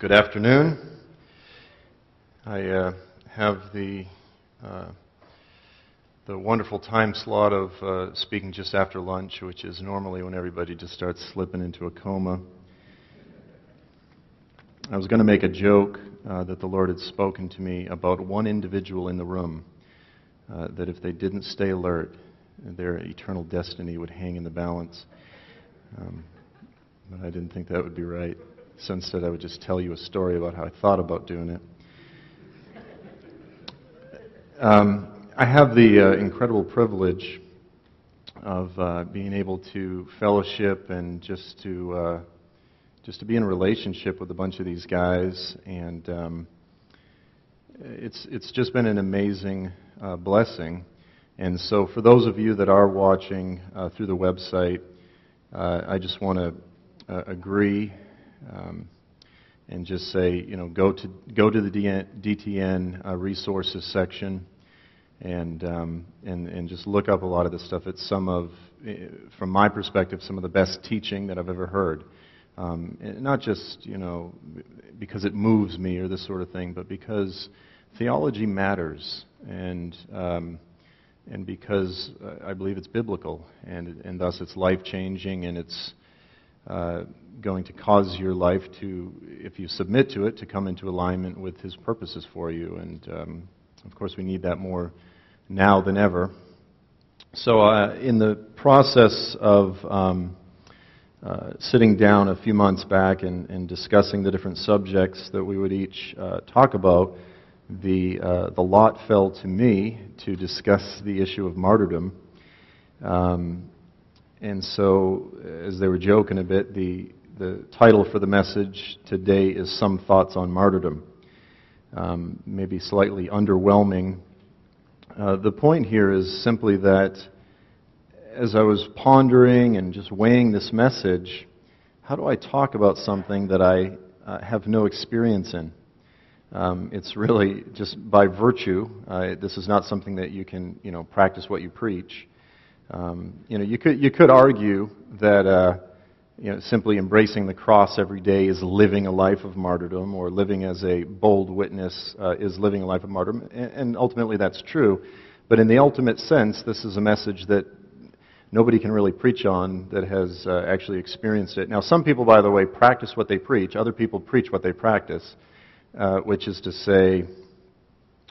Good afternoon. I uh, have the uh, the wonderful time slot of uh, speaking just after lunch, which is normally when everybody just starts slipping into a coma. I was going to make a joke uh, that the Lord had spoken to me about one individual in the room, uh, that if they didn't stay alert, their eternal destiny would hang in the balance. Um, but I didn't think that would be right. So instead, I would just tell you a story about how I thought about doing it. Um, I have the uh, incredible privilege of uh, being able to fellowship and just to uh, just to be in relationship with a bunch of these guys, and um, it's it's just been an amazing uh, blessing. And so, for those of you that are watching uh, through the website, uh, I just want to agree um, and just say, you know, go to go to the DTN uh, resources section, and um, and and just look up a lot of this stuff. It's some of, eh, from my perspective, some of the best teaching that I've ever heard. Um, not just you know because it moves me or this sort of thing, but because theology matters, and um, and because uh, I believe it's biblical, and and thus it's life changing, and it's uh, going to cause your life to, if you submit to it, to come into alignment with His purposes for you. And um, of course, we need that more now than ever. So, uh, in the process of um, uh, sitting down a few months back and, and, discussing the different subjects that we would each uh, talk about, the, uh, the lot fell to me to discuss the issue of martyrdom. Um, and so, as they were joking a bit, the, the title for the message today is Some Thoughts on Martyrdom. Um, maybe slightly underwhelming. Uh, the point here is simply that as I was pondering and just weighing this message, how do I talk about something that I uh, have no experience in? Um, it's really just by virtue. Uh, this is not something that you can, you know, practice what you preach. Um, you know, you could you could argue that uh, you know, simply embracing the cross every day is living a life of martyrdom, or living as a bold witness uh, is living a life of martyrdom. And ultimately, that's true. But in the ultimate sense, this is a message that nobody can really preach on that has uh, actually experienced it. Now, some people, by the way, practice what they preach. Other people preach what they practice, uh, which is to say,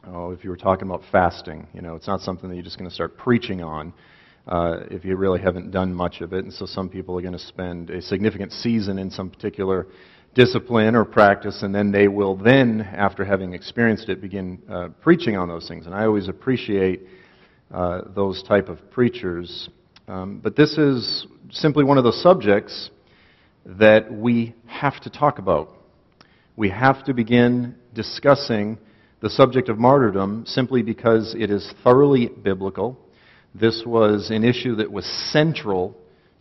oh, if you were talking about fasting, you know, it's not something that you're just going to start preaching on uh, if you really haven't done much of it. And so some people are going to spend a significant season in some particular discipline or practice, and then they will then, after having experienced it, begin uh, preaching on those things. And I always appreciate uh, those type of preachers. Um, but this is simply one of those subjects that we have to talk about. We have to begin discussing the subject of martyrdom simply because it is thoroughly biblical this was an issue that was central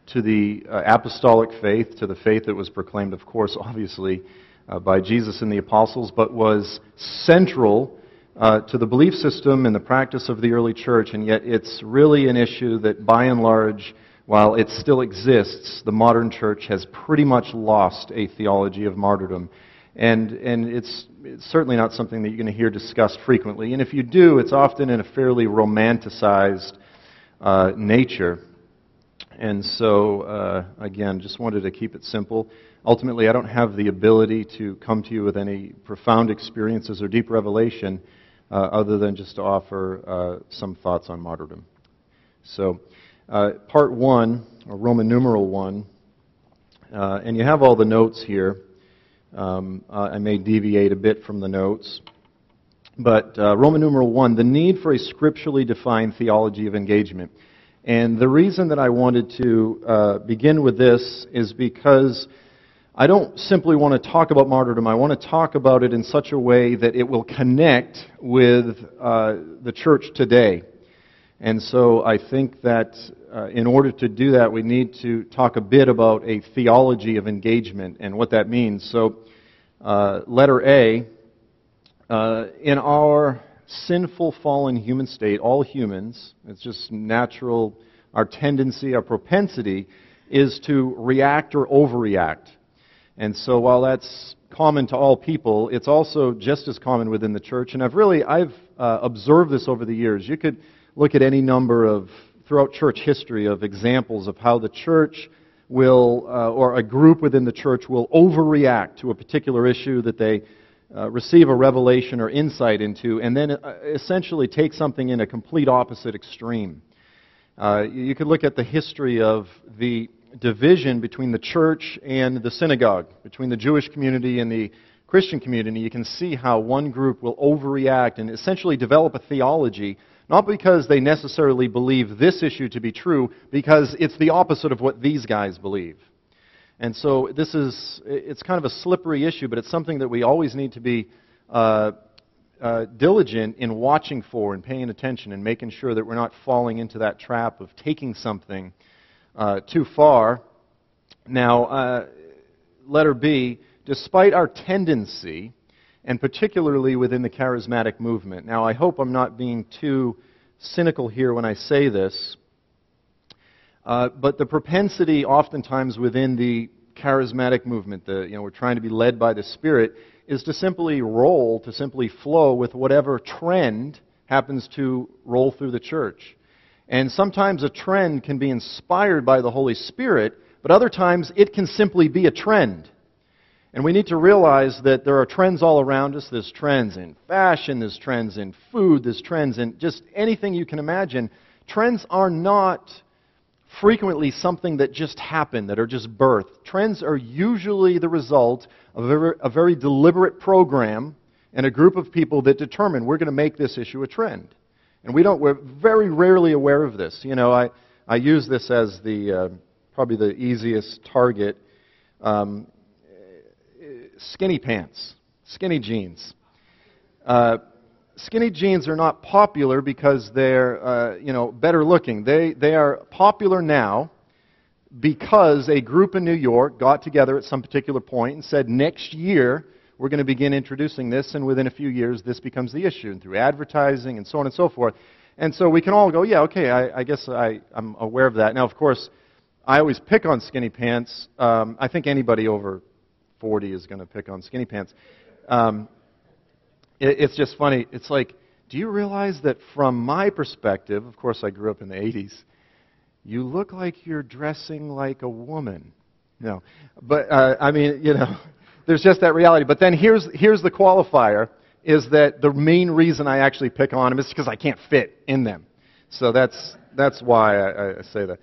to the uh, apostolic faith, to the faith that was proclaimed, of course, obviously, uh, by Jesus and the apostles, but was central uh, to the belief system and the practice of the early church. And yet, it's really an issue that, by and large, while it still exists, the modern church has pretty much lost a theology of martyrdom. And, and it's, it's certainly not something that you're going to hear discussed frequently. And if you do, it's often in a fairly romanticized uh, nature. And so, uh, again, just wanted to keep it simple. Ultimately, I don't have the ability to come to you with any profound experiences or deep revelation uh, other than just to offer uh, some thoughts on martyrdom. So, uh, part one, or Roman numeral one, uh, and you have all the notes here. Um, I may deviate a bit from the notes. But uh, Roman numeral 1, the need for a scripturally defined theology of engagement. And the reason that I wanted to uh, begin with this is because I don't simply want to talk about martyrdom. I want to talk about it in such a way that it will connect with uh, the church today. And so I think that uh, in order to do that, we need to talk a bit about a theology of engagement and what that means. So, uh, letter A uh, in our sinful, fallen human state, all humans, it's just natural, our tendency, our propensity is to react or overreact. And so while that's common to all people, it's also just as common within the church. And I've really I've uh, observed this over the years. You could look at any number of throughout church history of examples of how the church will, uh, or a group within the church will overreact to a particular issue that they uh, receive a revelation or insight into, and then uh, essentially take something in a complete opposite extreme. Uh, you could look at the history of the division between the church and the synagogue, between the Jewish community and the Christian community. You can see how one group will overreact and essentially develop a theology, not because they necessarily believe this issue to be true, because it's the opposite of what these guys believe. And so this is, it's kind of a slippery issue, but it's something that we always need to be uh, uh, diligent in watching for and paying attention and making sure that we're not falling into that trap of taking something uh, too far. Now, uh, letter B, despite our tendency, and particularly within the charismatic movement. Now, I hope I'm not being too cynical here when I say this, uh, but the propensity, oftentimes within the charismatic movement, the, you know, we're trying to be led by the Spirit, is to simply roll, to simply flow with whatever trend happens to roll through the church. And sometimes a trend can be inspired by the Holy Spirit, but other times it can simply be a trend. And we need to realize that there are trends all around us. There's trends in fashion, there's trends in food, there's trends in just anything you can imagine. Trends are not frequently something that just happened, that are just birth. Trends are usually the result of a very, deliberate program and a group of people that determine we're going to make this issue a trend. And we don't, we're very rarely aware of this. You know, I, I use this as the, uh, probably the easiest target. Um, skinny pants, skinny jeans. Uh, skinny jeans are not popular because they're, uh, you know, better looking. They, they are popular now because a group in New York got together at some particular point and said, next year, we're going to begin introducing this, and within a few years, this becomes the issue, and through advertising and so on and so forth. And so we can all go, yeah, okay, I, I guess I, I'm aware of that. Now, of course, I always pick on skinny pants. Um, I think anybody over 40 is going to pick on skinny pants. Um, it, it's just funny. It's like, do you realize that from my perspective, of course, I grew up in the 80s, you look like you're dressing like a woman. No. But, uh, I mean, you know, there's just that reality. But then here's, here's the qualifier is that the main reason I actually pick on them is because I can't fit in them. So that's, that's why I, I say that.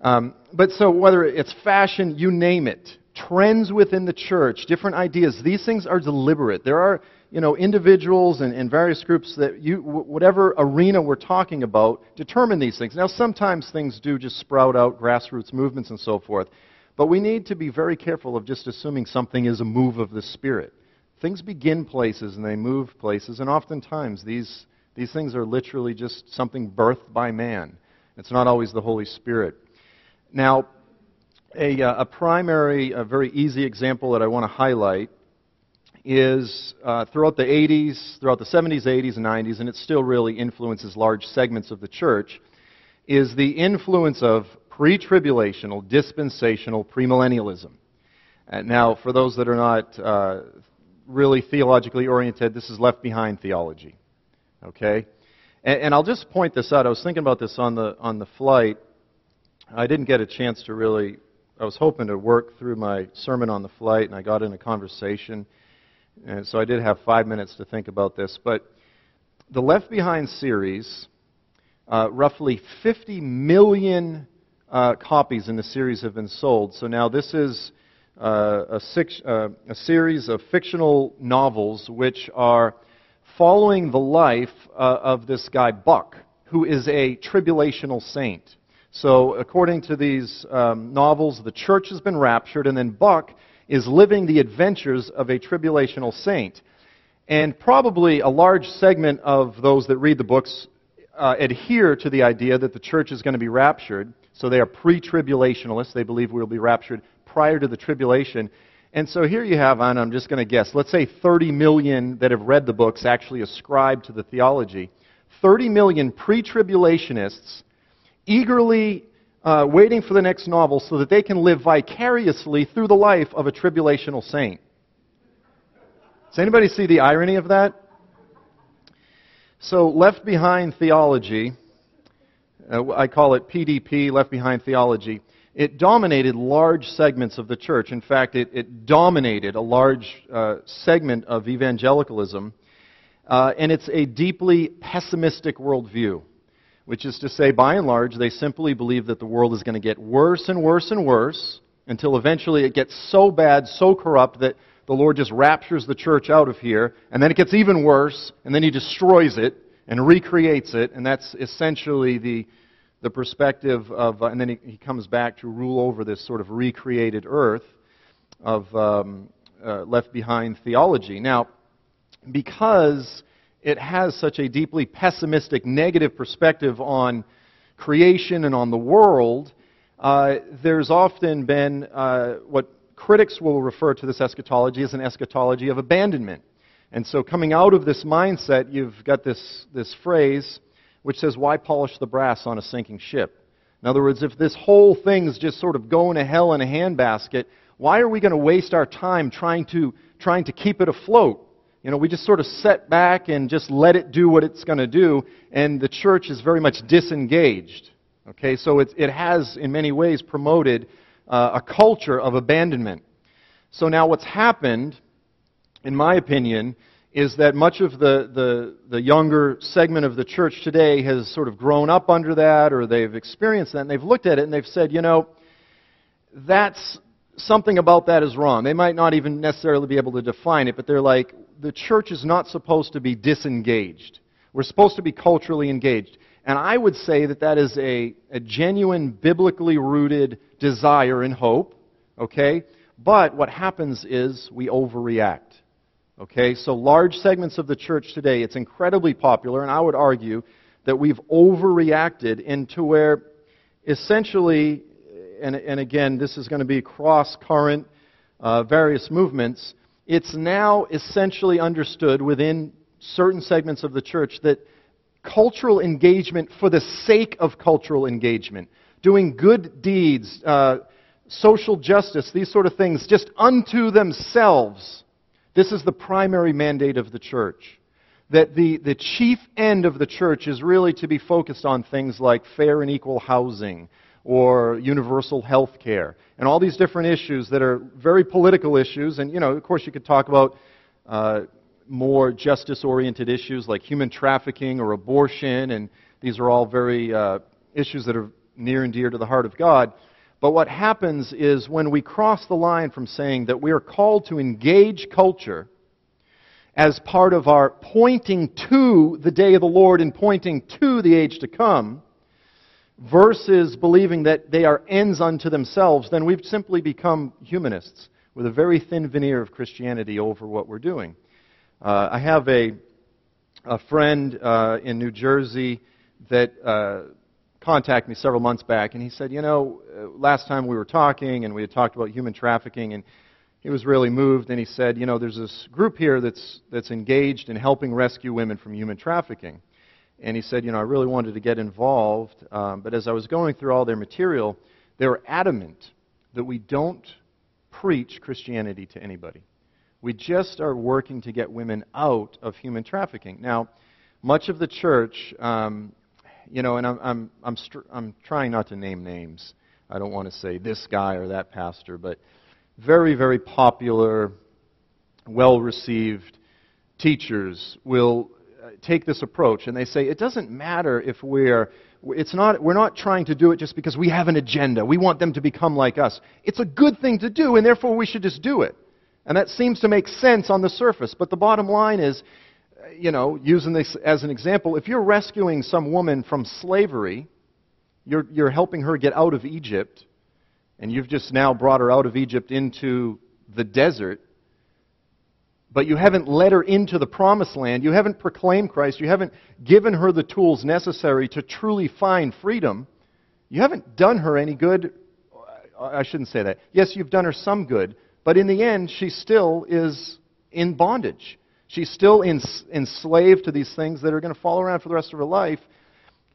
Um, but so whether it's fashion, you name it, trends within the church, different ideas, these things are deliberate. There are you know, individuals and, and various groups that you, whatever arena we're talking about, determine these things. Now, sometimes things do just sprout out grassroots movements and so forth, but we need to be very careful of just assuming something is a move of the Spirit. Things begin places and they move places, and oftentimes these, these things are literally just something birthed by man. It's not always the Holy Spirit. Now, a, uh, a primary, a very easy example that I want to highlight is uh, throughout the 80s, throughout the 70s, 80s, and 90s, and it still really influences large segments of the church, is the influence of pre tribulational, dispensational premillennialism. Uh, now, for those that are not uh, really theologically oriented, this is left behind theology. Okay? And, and I'll just point this out. I was thinking about this on the, on the flight. I didn't get a chance to really, I was hoping to work through my sermon on the flight, and I got in a conversation and so I did have five minutes to think about this. But the Left Behind series, uh, roughly 50 million uh, copies in the series have been sold. So now this is uh, a, six, uh, a series of fictional novels which are following the life uh, of this guy, Buck, who is a tribulational saint. So, according to these um, novels, the church has been raptured, and then Buck is living the adventures of a tribulational saint. And probably a large segment of those that read the books uh, adhere to the idea that the church is going to be raptured. So they are pre tribulationalists. They believe we will be raptured prior to the tribulation. And so here you have, and I'm just going to guess, let's say 30 million that have read the books actually ascribe to the theology. 30 million pre tribulationists eagerly uh, waiting for the next novel so that they can live vicariously through the life of a tribulational saint. Does anybody see the irony of that? So, left behind theology, uh, I call it PDP, left behind theology, it dominated large segments of the church. In fact, it, it dominated a large uh, segment of evangelicalism. Uh, and it's a deeply pessimistic worldview, which is to say, by and large, they simply believe that the world is going to get worse and worse and worse until eventually it gets so bad, so corrupt, that the Lord just raptures the church out of here, and then it gets even worse, and then He destroys it and recreates it, and that's essentially the, the perspective of, uh, and then he, he, comes back to rule over this sort of recreated earth of um, uh, left behind theology. Now, because it has such a deeply pessimistic, negative perspective on creation and on the world, uh, there's often been uh, what critics will refer to this eschatology as an eschatology of abandonment. And so, coming out of this mindset, you've got this, this phrase which says, Why polish the brass on a sinking ship? In other words, if this whole thing's just sort of going to hell in a handbasket, why are we going to waste our time trying to, trying to keep it afloat? You know, we just sort of set back and just let it do what it's going to do, and the church is very much disengaged. Okay, so it, it has, in many ways, promoted uh, a culture of abandonment. So now what's happened, in my opinion, is that much of the, the, the, younger segment of the church today has sort of grown up under that or they've experienced that and they've looked at it and they've said, you know, that's something about that is wrong. They might not even necessarily be able to define it, but they're like, the church is not supposed to be disengaged. We're supposed to be culturally engaged. And I would say that that is a, a genuine, biblically rooted desire and hope, okay? But what happens is we overreact. Okay, so large segments of the church today, it's incredibly popular, and I would argue that we've overreacted into where essentially, and, and again, this is going to be cross current, uh, various movements, it's now essentially understood within certain segments of the church that cultural engagement for the sake of cultural engagement, doing good deeds, uh, social justice, these sort of things, just unto themselves. This is the primary mandate of the church. That the, the chief end of the church is really to be focused on things like fair and equal housing or universal health care and all these different issues that are very political issues. And, you know, of course, you could talk about uh, more justice oriented issues like human trafficking or abortion, and these are all very uh, issues that are near and dear to the heart of God. But what happens is when we cross the line from saying that we are called to engage culture as part of our pointing to the day of the Lord and pointing to the age to come, versus believing that they are ends unto themselves, then we've simply become humanists with a very thin veneer of Christianity over what we're doing. Uh, I have a, a friend uh, in New Jersey that uh, contacted me several months back, and he said, You know, uh, last time we were talking, and we had talked about human trafficking, and he was really moved, and he said, You know, there's this group here that's, that's engaged in helping rescue women from human trafficking. And he said, You know, I really wanted to get involved, um, but as I was going through all their material, they were adamant that we don't preach Christianity to anybody. We just are working to get women out of human trafficking. Now, much of the church, um, you know, and I'm, I'm, I'm, str- I'm trying not to name names. I don't want to say this guy or that pastor, but very, very popular, well received teachers will take this approach and they say it doesn't matter if we're it's not we're not trying to do it just because we have an agenda we want them to become like us it's a good thing to do and therefore we should just do it and that seems to make sense on the surface. But the bottom line is, uh, you know, using this as an example, if you're rescuing some woman from slavery, you're, you're helping her get out of Egypt, and you've just now brought her out of Egypt into the desert, but you haven't led her into the promised land, you haven't proclaimed Christ, you haven't given her the tools necessary to truly find freedom, you haven't done her any good. I shouldn't say that. Yes, you've done her some good, but in the end, she still is in bondage. She's still enslaved to these things that are going to follow around for the rest of her life.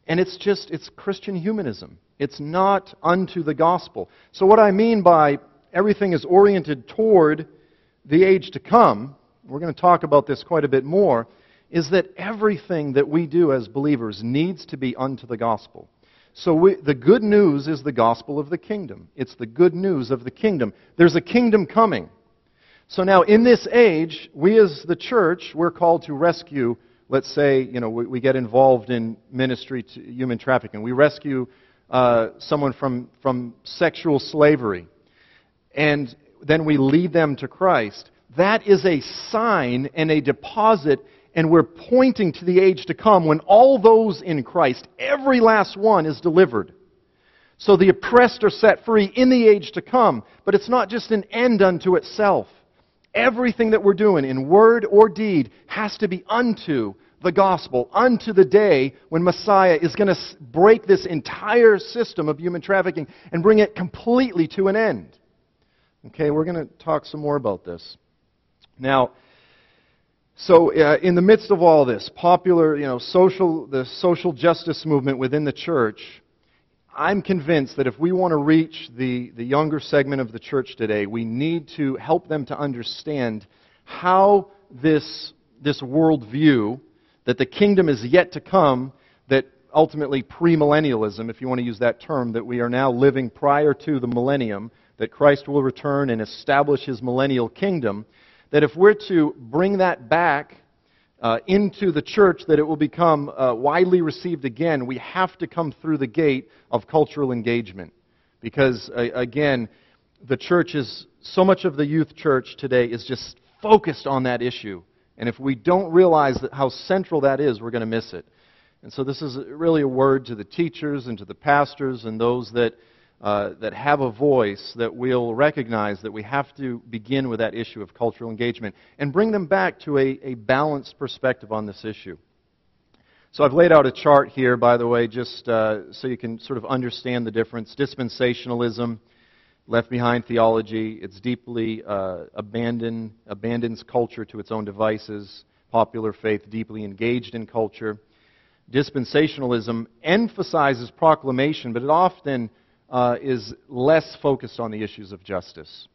And it's just, it's Christian humanism. It's not unto the gospel. So, what I mean by everything is oriented toward the age to come, we're going to talk about this quite a bit more, is that everything that we do as believers needs to be unto the gospel. So we, the good news is the gospel of the kingdom. It's the good news of the kingdom. There's a kingdom coming. So now, in this age, we as the church, we're called to rescue, let's say, you know, we, we get involved in ministry to human trafficking. We rescue uh, someone from, from sexual slavery. And then we lead them to Christ. That is a sign and a deposit, and we're pointing to the age to come when all those in Christ, every last one, is delivered. So the oppressed are set free in the age to come. But it's not just an end unto itself. Everything that we're doing in word or deed has to be unto the gospel, unto the day when Messiah is going to break this entire system of human trafficking and bring it completely to an end. Okay, we're going to talk some more about this. Now, so uh, in the midst of all this, popular, you know, social, the social justice movement within the church, I'm convinced that if we want to reach the, the younger segment of the church today, we need to help them to understand how this, this worldview, that the kingdom is yet to come, that ultimately premillennialism, if you want to use that term, that we are now living prior to the millennium, that Christ will return and establish his millennial kingdom, that if we're to bring that back uh, into the church that it will become uh, widely received again, we have to come through the gate of cultural engagement. Because, uh, again, the church is, so much of the youth church today is just focused on that issue. And if we don't realize how central that is, we're going to miss it. And so this is really a word to the teachers and to the pastors and those that uh, that have a voice that will recognize that we have to begin with that issue of cultural engagement and bring them back to a, a balanced perspective on this issue. So I've laid out a chart here, by the way, just uh, so you can sort of understand the difference. Dispensationalism, left behind theology, it's deeply uh, abandoned, abandons culture to its own devices. Popular faith, deeply engaged in culture. Dispensationalism emphasizes proclamation, but it often uh, is less focused on the issues of justice.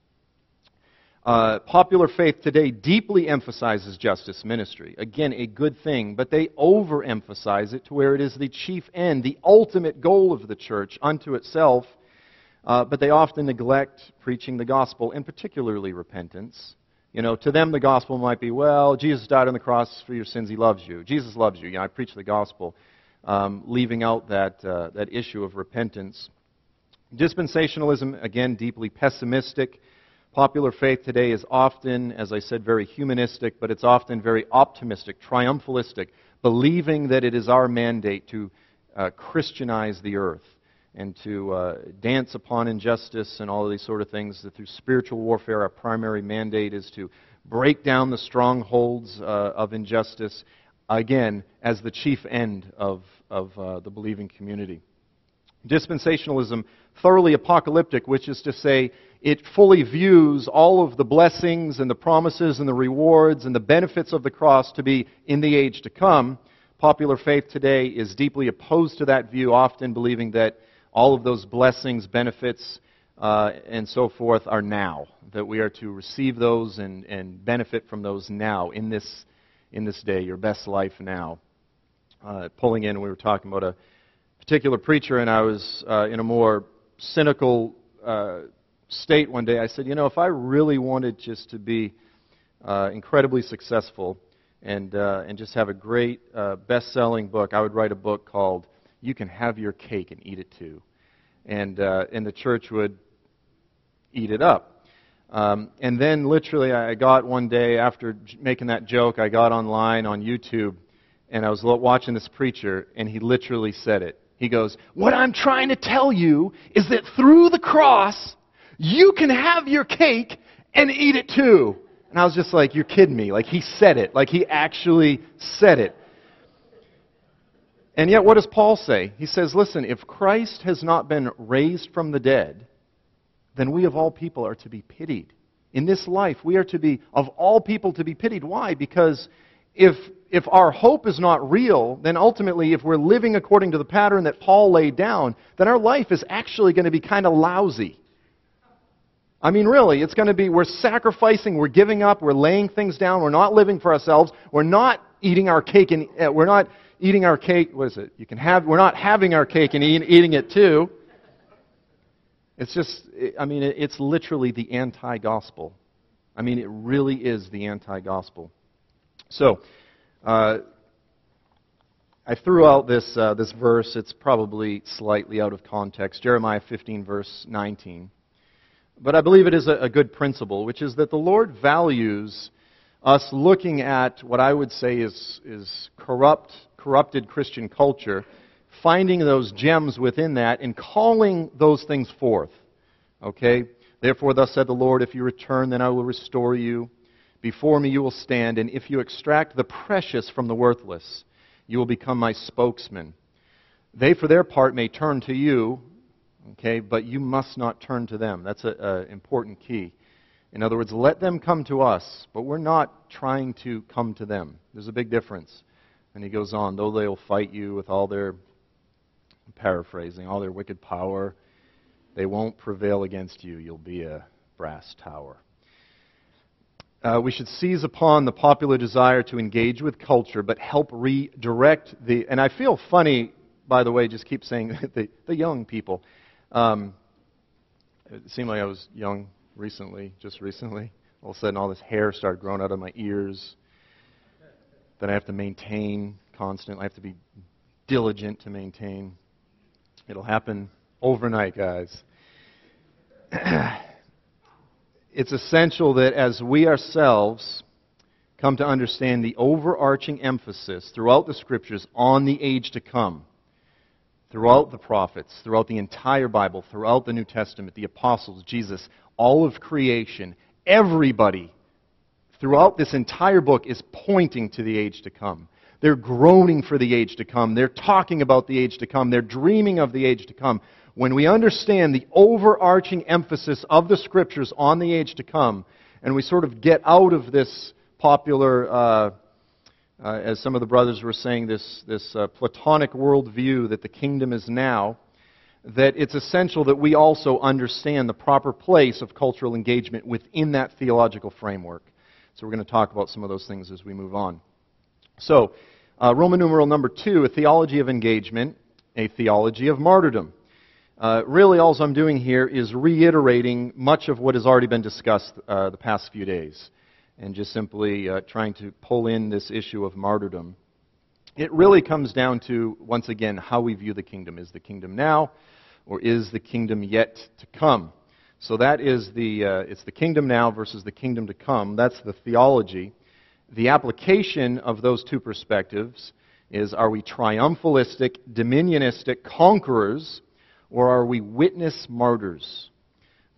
Uh, popular faith today deeply emphasizes justice ministry. Again, a good thing, but they overemphasize it to where it is the chief end, the ultimate goal of the church unto itself. Uh, but they often neglect preaching the gospel, and particularly repentance. You know, to them the gospel might be, well, Jesus died on the cross for your sins. He loves you. Jesus loves you. You know, I preach the gospel, um, leaving out that uh, that issue of repentance. Dispensationalism, again, deeply pessimistic. Popular faith today is often, as I said, very humanistic, but it's often very optimistic, triumphalistic, believing that it is our mandate to uh, Christianize the earth and to uh, dance upon injustice and all of these sort of things. That through spiritual warfare, our primary mandate is to break down the strongholds uh, of injustice, again, as the chief end of, of uh, the believing community. Dispensationalism, thoroughly apocalyptic, which is to say, it fully views all of the blessings and the promises and the rewards and the benefits of the cross to be in the age to come. Popular faith today is deeply opposed to that view, often believing that all of those blessings, benefits, uh, and so forth are now. That we are to receive those and, and benefit from those now, in this, in this day, your best life now. Uh, pulling in, we were talking about a particular preacher, and I was uh, in a more cynical uh, state one day. I said, you know, if I really wanted just to be uh, incredibly successful and, uh, and just have a great uh, best selling book, I would write a book called You Can Have Your Cake and Eat It Too. And, uh, and the church would eat it up. Um, and then literally, I got one day after making that joke, I got online on YouTube and I was watching this preacher, and he literally said it. He goes, What I'm trying to tell you is that through the cross, you can have your cake and eat it too. And I was just like, You're kidding me. Like, he said it. Like, he actually said it. And yet, what does Paul say? He says, Listen, if Christ has not been raised from the dead, then we of all people are to be pitied. In this life, we are to be, of all people, to be pitied. Why? Because if, if our hope is not real, then ultimately, if we're living according to the pattern that Paul laid down, then our life is actually going to be kind of lousy. I mean, really, it's going to be we're sacrificing, we're giving up, we're laying things down, we're not living for ourselves, we're not eating our cake and uh, we're not eating our cake. What is it? You can have. We're not having our cake and eat, eating it too. It's just. I mean, it's literally the anti-gospel. I mean, it really is the anti-gospel. So, uh, I threw out this uh, this verse. It's probably slightly out of context. Jeremiah 15, verse 19. But I believe it is a, a good principle, which is that the Lord values us looking at what I would say is, is corrupt, corrupted Christian culture, finding those gems within that and calling those things forth. Okay? Therefore, thus said the Lord, if you return, then I will restore you. Before me you will stand, and if you extract the precious from the worthless, you will become my spokesman. They, for their part, may turn to you, okay, but you must not turn to them. That's an important key. In other words, let them come to us, but we're not trying to come to them. There's a big difference. And he goes on, though they'll fight you with all their, paraphrasing, all their wicked power, they won't prevail against you. You'll be a brass tower. Uh, we should seize upon the popular desire to engage with culture, but help redirect the. And I feel funny, by the way, just keep saying the, the young people. Um, it seemed like I was young recently, just recently. All of a sudden, all this hair started growing out of my ears that I have to maintain constantly. I have to be diligent to maintain. It'll happen overnight, guys. it's essential that as we ourselves come to understand the overarching emphasis throughout the scriptures on the age to come, throughout the prophets, throughout the entire Bible, throughout the New Testament, the apostles, Jesus, all of creation, everybody throughout this entire book is pointing to the age to come. They're groaning for the age to come. They're talking about the age to come. They're dreaming of the age to come. When we understand the overarching emphasis of the scriptures on the age to come, and we sort of get out of this popular, uh, uh, as some of the brothers were saying, this, this uh, Platonic worldview that the kingdom is now, that it's essential that we also understand the proper place of cultural engagement within that theological framework. So we're going to talk about some of those things as we move on. So, uh, Roman numeral number two, a theology of engagement, a theology of martyrdom. Uh, really, all I'm doing here is reiterating much of what has already been discussed uh, the past few days, and just simply uh, trying to pull in this issue of martyrdom. It really comes down to, once again, how we view the kingdom. Is the kingdom now? or is the kingdom yet to come? So that is the, uh, it's the kingdom now versus the kingdom to come. That's the theology. The application of those two perspectives is are we triumphalistic, dominionistic conquerors, or are we witness martyrs?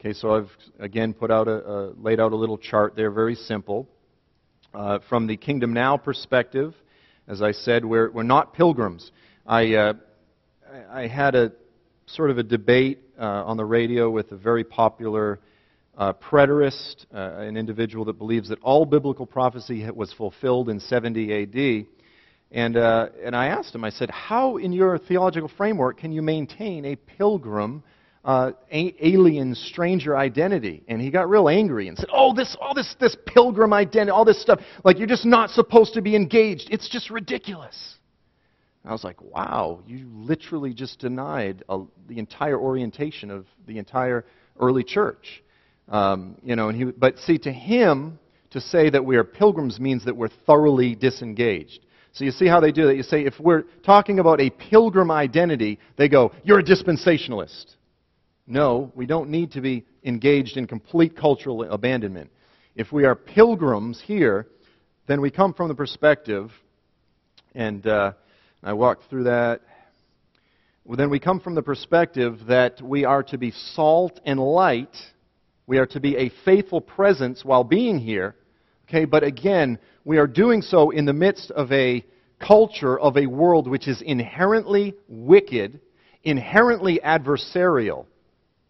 Okay, so I've again put out a, laid out a little chart there, very simple. Uh, from the kingdom now perspective, as I said, we're, we're not pilgrims. I, uh, I had a, sort of a debate uh, on the radio with a very popular uh, preterist, uh, an individual that believes that all biblical prophecy was fulfilled in 70 AD. And, uh, and I asked him, I said, How in your theological framework can you maintain a pilgrim, uh, a- alien, stranger identity? And he got real angry and said, Oh, this, all this, this pilgrim identity, all this stuff, like you're just not supposed to be engaged. It's just ridiculous. I was like, wow, you literally just denied a, the entire orientation of the entire early church. Um, you know, and he, but see, to him, to say that we are pilgrims means that we're thoroughly disengaged. So you see how they do that? You say, if we're talking about a pilgrim identity, they go, you're a dispensationalist. No, we don't need to be engaged in complete cultural abandonment. If we are pilgrims here, then we come from the perspective, and uh, I walked through that. Well, then we come from the perspective that we are to be salt and light. We are to be a faithful presence while being here. Okay, but again, we are doing so in the midst of a culture of a world which is inherently wicked, inherently adversarial.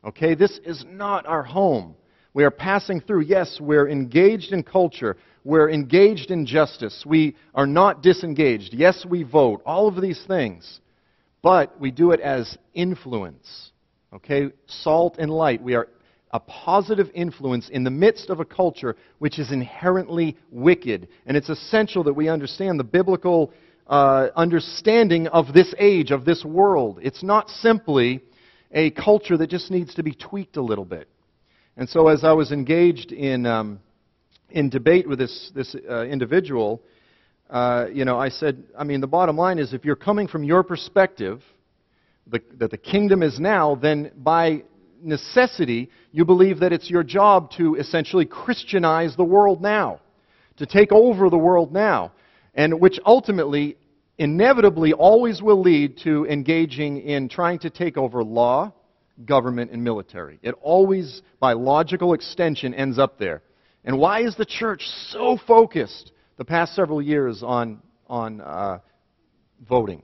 Okay, this is not our home. We are passing through. Yes, we're engaged in culture. We're engaged in justice. We are not disengaged. Yes, we vote. All of these things. But we do it as influence. Okay? Salt and light. We are a positive influence in the midst of a culture which is inherently wicked. And it's essential that we understand the biblical uh, understanding of this age, of this world. It's not simply a culture that just needs to be tweaked a little bit. And so, as I was engaged in, um, in debate with this, this uh, individual, uh, you know, I said, I mean, the bottom line is if you're coming from your perspective, the, that the kingdom is now, then by necessity, you believe that it's your job to essentially Christianize the world now, to take over the world now, and which ultimately, inevitably, always will lead to engaging in trying to take over law, government, and military. It always, by logical extension, ends up there. And why is the church so focused the past several years on, on uh, voting?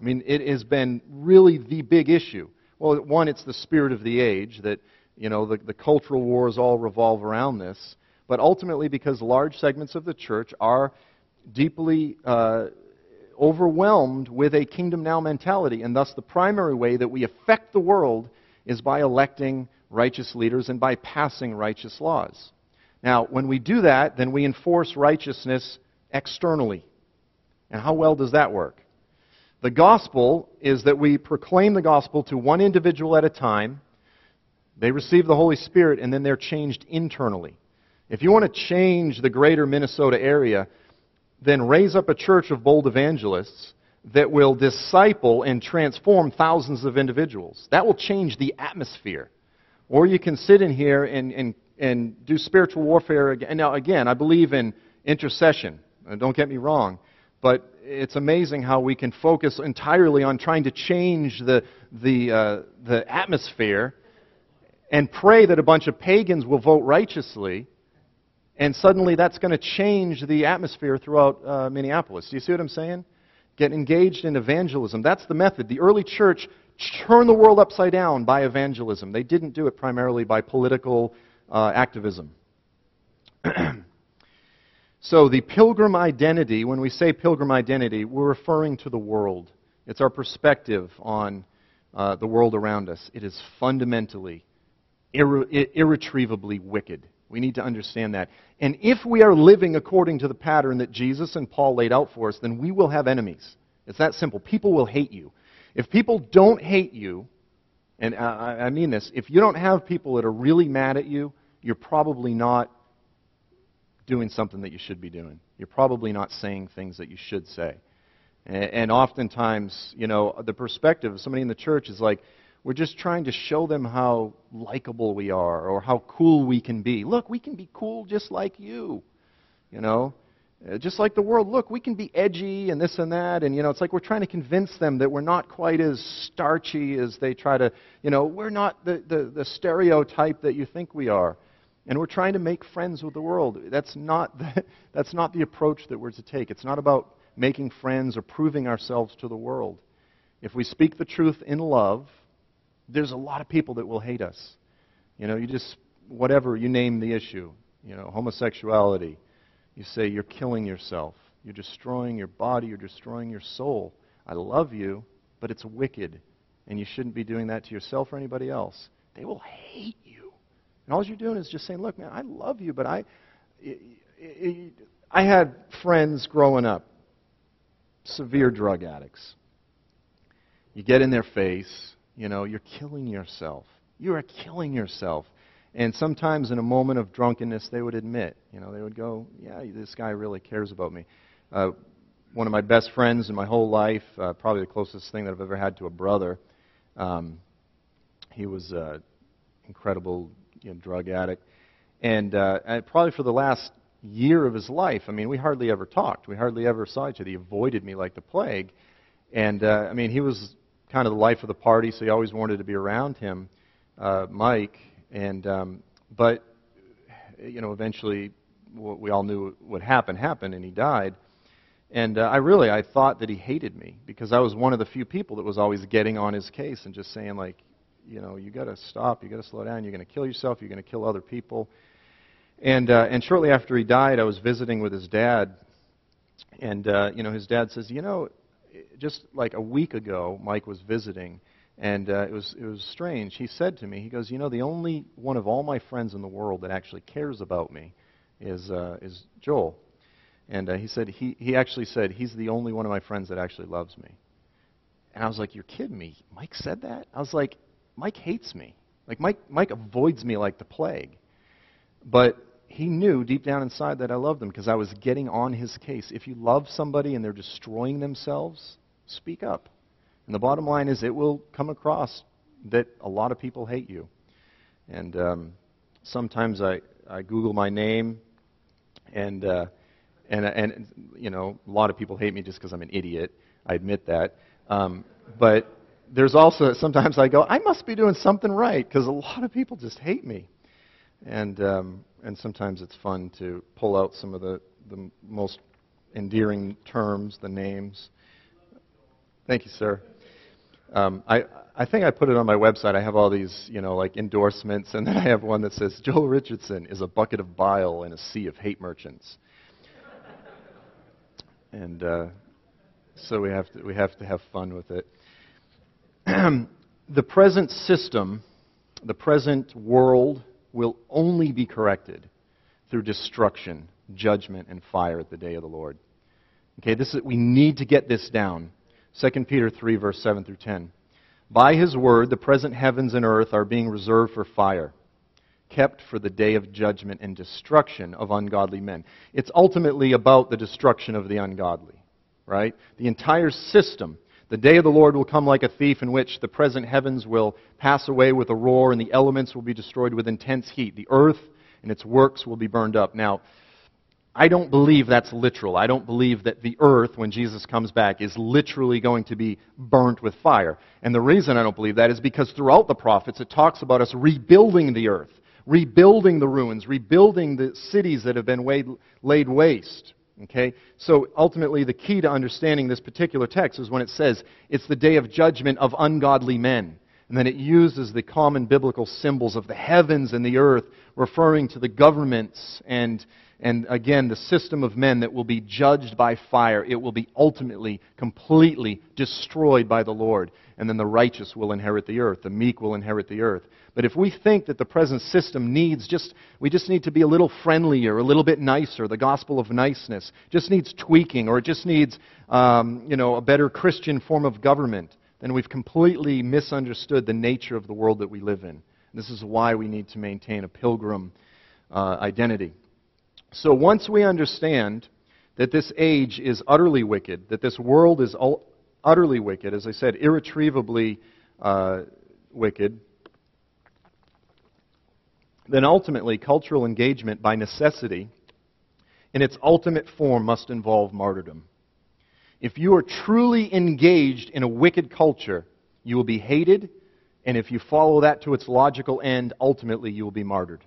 I mean, it has been really the big issue. Well, one, it's the spirit of the age that, you know, the, the cultural wars all revolve around this. But ultimately, because large segments of the church are deeply uh, overwhelmed with a kingdom now mentality, and thus the primary way that we affect the world is by electing righteous leaders and by passing righteous laws. Now, when we do that, then we enforce righteousness externally. And how well does that work? The gospel is that we proclaim the gospel to one individual at a time. They receive the Holy Spirit, and then they're changed internally. If you want to change the greater Minnesota area, then raise up a church of bold evangelists that will disciple and transform thousands of individuals. That will change the atmosphere. Or you can sit in here and, and, and do spiritual warfare. Again. Now, again, I believe in intercession. Don't get me wrong. But it's amazing how we can focus entirely on trying to change the, the, uh, the atmosphere and pray that a bunch of pagans will vote righteously, and suddenly that's going to change the atmosphere throughout uh, Minneapolis. Do you see what I'm saying? Get engaged in evangelism. That's the method. The early church turned the world upside down by evangelism. They didn't do it primarily by political uh, activism. So, the pilgrim identity, when we say pilgrim identity, we're referring to the world. It's our perspective on uh, the world around us. It is fundamentally, irre- irretrievably wicked. We need to understand that. And if we are living according to the pattern that Jesus and Paul laid out for us, then we will have enemies. It's that simple. People will hate you. If people don't hate you, and I, I mean this, if you don't have people that are really mad at you, you're probably not doing something that you should be doing. You're probably not saying things that you should say. And, and oftentimes, you know, the perspective of somebody in the church is like, we're just trying to show them how likable we are or how cool we can be. Look, we can be cool just like you. You know, uh, just like the world. Look, we can be edgy and this and that. And, you know, it's like we're trying to convince them that we're not quite as starchy as they try to, you know, we're not the, the, the stereotype that you think we are and we're trying to make friends with the world. That's not the, that's not the approach that we're to take. It's not about making friends or proving ourselves to the world. If we speak the truth in love, there's a lot of people that will hate us. You know, you just, whatever, you name the issue. You know, homosexuality. You say you're killing yourself. You're destroying your body. You're destroying your soul. I love you, but it's wicked. And you shouldn't be doing that to yourself or anybody else. They will hate you and all you're doing is just saying, look, man, I love you, but I, I had friends growing up, severe drug addicts. You get in their face, you know, you're killing yourself. You are killing yourself. And sometimes in a moment of drunkenness, they would admit, you know, they would go, yeah, this guy really cares about me. Uh, one of my best friends in my whole life, uh, probably the closest thing that I've ever had to a brother, um, he was an incredible you know, drug addict. And, uh, and probably for the last year of his life, I mean, we hardly ever talked. We hardly ever saw each other. He avoided me like the plague. And, uh, I mean, he was kind of the life of the party, so you always wanted to be around him, uh, Mike. And, um, but, you know, eventually what we all knew would happen happened, and he died. And uh, I really, I thought that he hated me because I was one of the few people that was always getting on his case and just saying, like, you know, you got to stop, you got to slow down, you're going to kill yourself, you're going to kill other people. And, uh, and shortly after he died, I was visiting with his dad. And, uh, you know, his dad says, you know, just like a week ago, Mike was visiting, And uh, it, was, it was strange. He said to me, he goes, You know, the only one of all my friends in the world that actually cares about me is, uh, is Joel. And uh, he said, he, he actually said, He's the only one of my friends that actually loves me. And I was like, You're kidding me. Mike said that? I was like, Mike hates me. Like, Mike, Mike avoids me like the plague. But he knew deep down inside that I loved him because I was getting on his case. If you love somebody and they're destroying themselves, speak up. And the bottom line is, it will come across that a lot of people hate you. And um, sometimes I, I Google my name, and, uh, and, and, you know, a lot of people hate me just because I'm an idiot. I admit that. Um, but there's also, sometimes I go, I must be doing something right because a lot of people just hate me. And, um, and sometimes it's fun to pull out some of the, the most endearing terms, the names. Thank you, sir. Um, I, I think I put it on my website. I have all these, you know, like endorsements, and then I have one that says Joel Richardson is a bucket of bile in a sea of hate merchants. and uh, so we have to we have to have fun with it. the present system, the present world, will only be corrected through destruction, judgment, and fire at the day of the Lord. Okay, this is, we need to get this down. 2 Peter 3, verse 7 through 10. By his word, the present heavens and earth are being reserved for fire, kept for the day of judgment and destruction of ungodly men. It's ultimately about the destruction of the ungodly, right? The entire system. The day of the Lord will come like a thief, in which the present heavens will pass away with a roar, and the elements will be destroyed with intense heat. The earth and its works will be burned up. Now, I don't believe that's literal. I don't believe that the earth, when Jesus comes back, is literally going to be burnt with fire. And the reason I don't believe that is because throughout the prophets it talks about us rebuilding the earth, rebuilding the ruins, rebuilding the cities that have been laid waste. Okay? So ultimately, the key to understanding this particular text is when it says it's the day of judgment of ungodly men. And then it uses the common biblical symbols of the heavens and the earth, referring to the governments and and again, the system of men that will be judged by fire. It will be ultimately, completely destroyed by the Lord. And then the righteous will inherit the earth. The meek will inherit the earth. But if we think that the present system needs just, we just need to be a little friendlier, a little bit nicer, the gospel of niceness just needs tweaking, or it just needs, um, you know, a better Christian form of government, then we've completely misunderstood the nature of the world that we live in. This is why we need to maintain a pilgrim uh, identity. So once we understand that this age is utterly wicked, that this world is utterly wicked, as I said, irretrievably uh, wicked, then ultimately cultural engagement by necessity in its ultimate form must involve martyrdom. If you are truly engaged in a wicked culture, you will be hated, and if you follow that to its logical end, ultimately you will be martyred.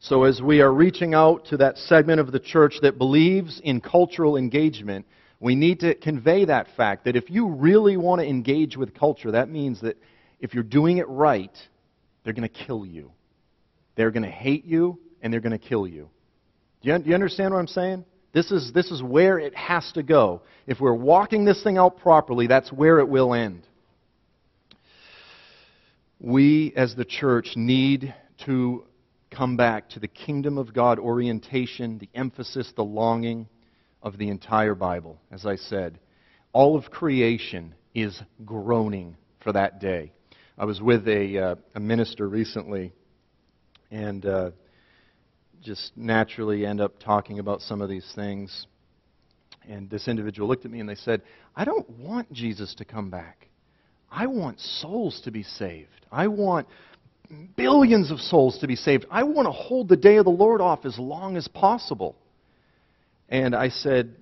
So, as we are reaching out to that segment of the church that believes in cultural engagement, we need to convey that fact that if you really want to engage with culture, that means that if you're doing it right, they're going to kill you. They're going to hate you, and they're going to kill you. Do you, do you understand what I'm saying? This is, this is where it has to go. If we're walking this thing out properly, that's where it will end. We, as the church, need to come back to the kingdom of God orientation, the emphasis, the longing of the entire Bible. As I said, all of creation is groaning for that day. I was with a, uh, a minister recently, and uh, just naturally end up talking about some of these things. And this individual looked at me and they said, I don't want Jesus to come back. I want souls to be saved. I want billions of souls to be saved. I want to hold the day of the Lord off as long as possible. And I said,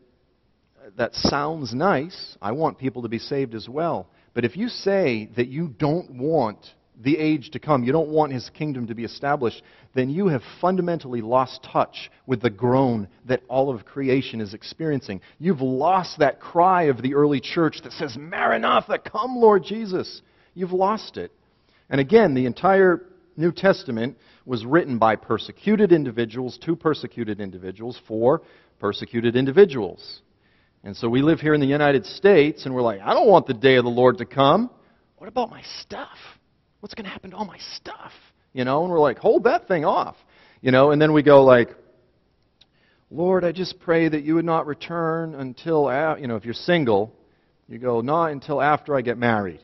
That sounds nice. I want people to be saved as well. But if you say that you don't want the age to come, you don't want his kingdom to be established, then you have fundamentally lost touch with the groan that all of creation is experiencing. You've lost that cry of the early church that says, Maranatha, come, Lord Jesus. You've lost it. And again, the entire New Testament was written by persecuted individuals to persecuted individuals for persecuted individuals. And so we live here in the United States and we're like, I don't want the day of the Lord to come. what about my stuff? What's going to happen to all my stuff? You know, and we're like, hold that thing off. You know, and then we go like, Lord, I just pray that you would not return until, you know, if you're single, you go, not until after I get married.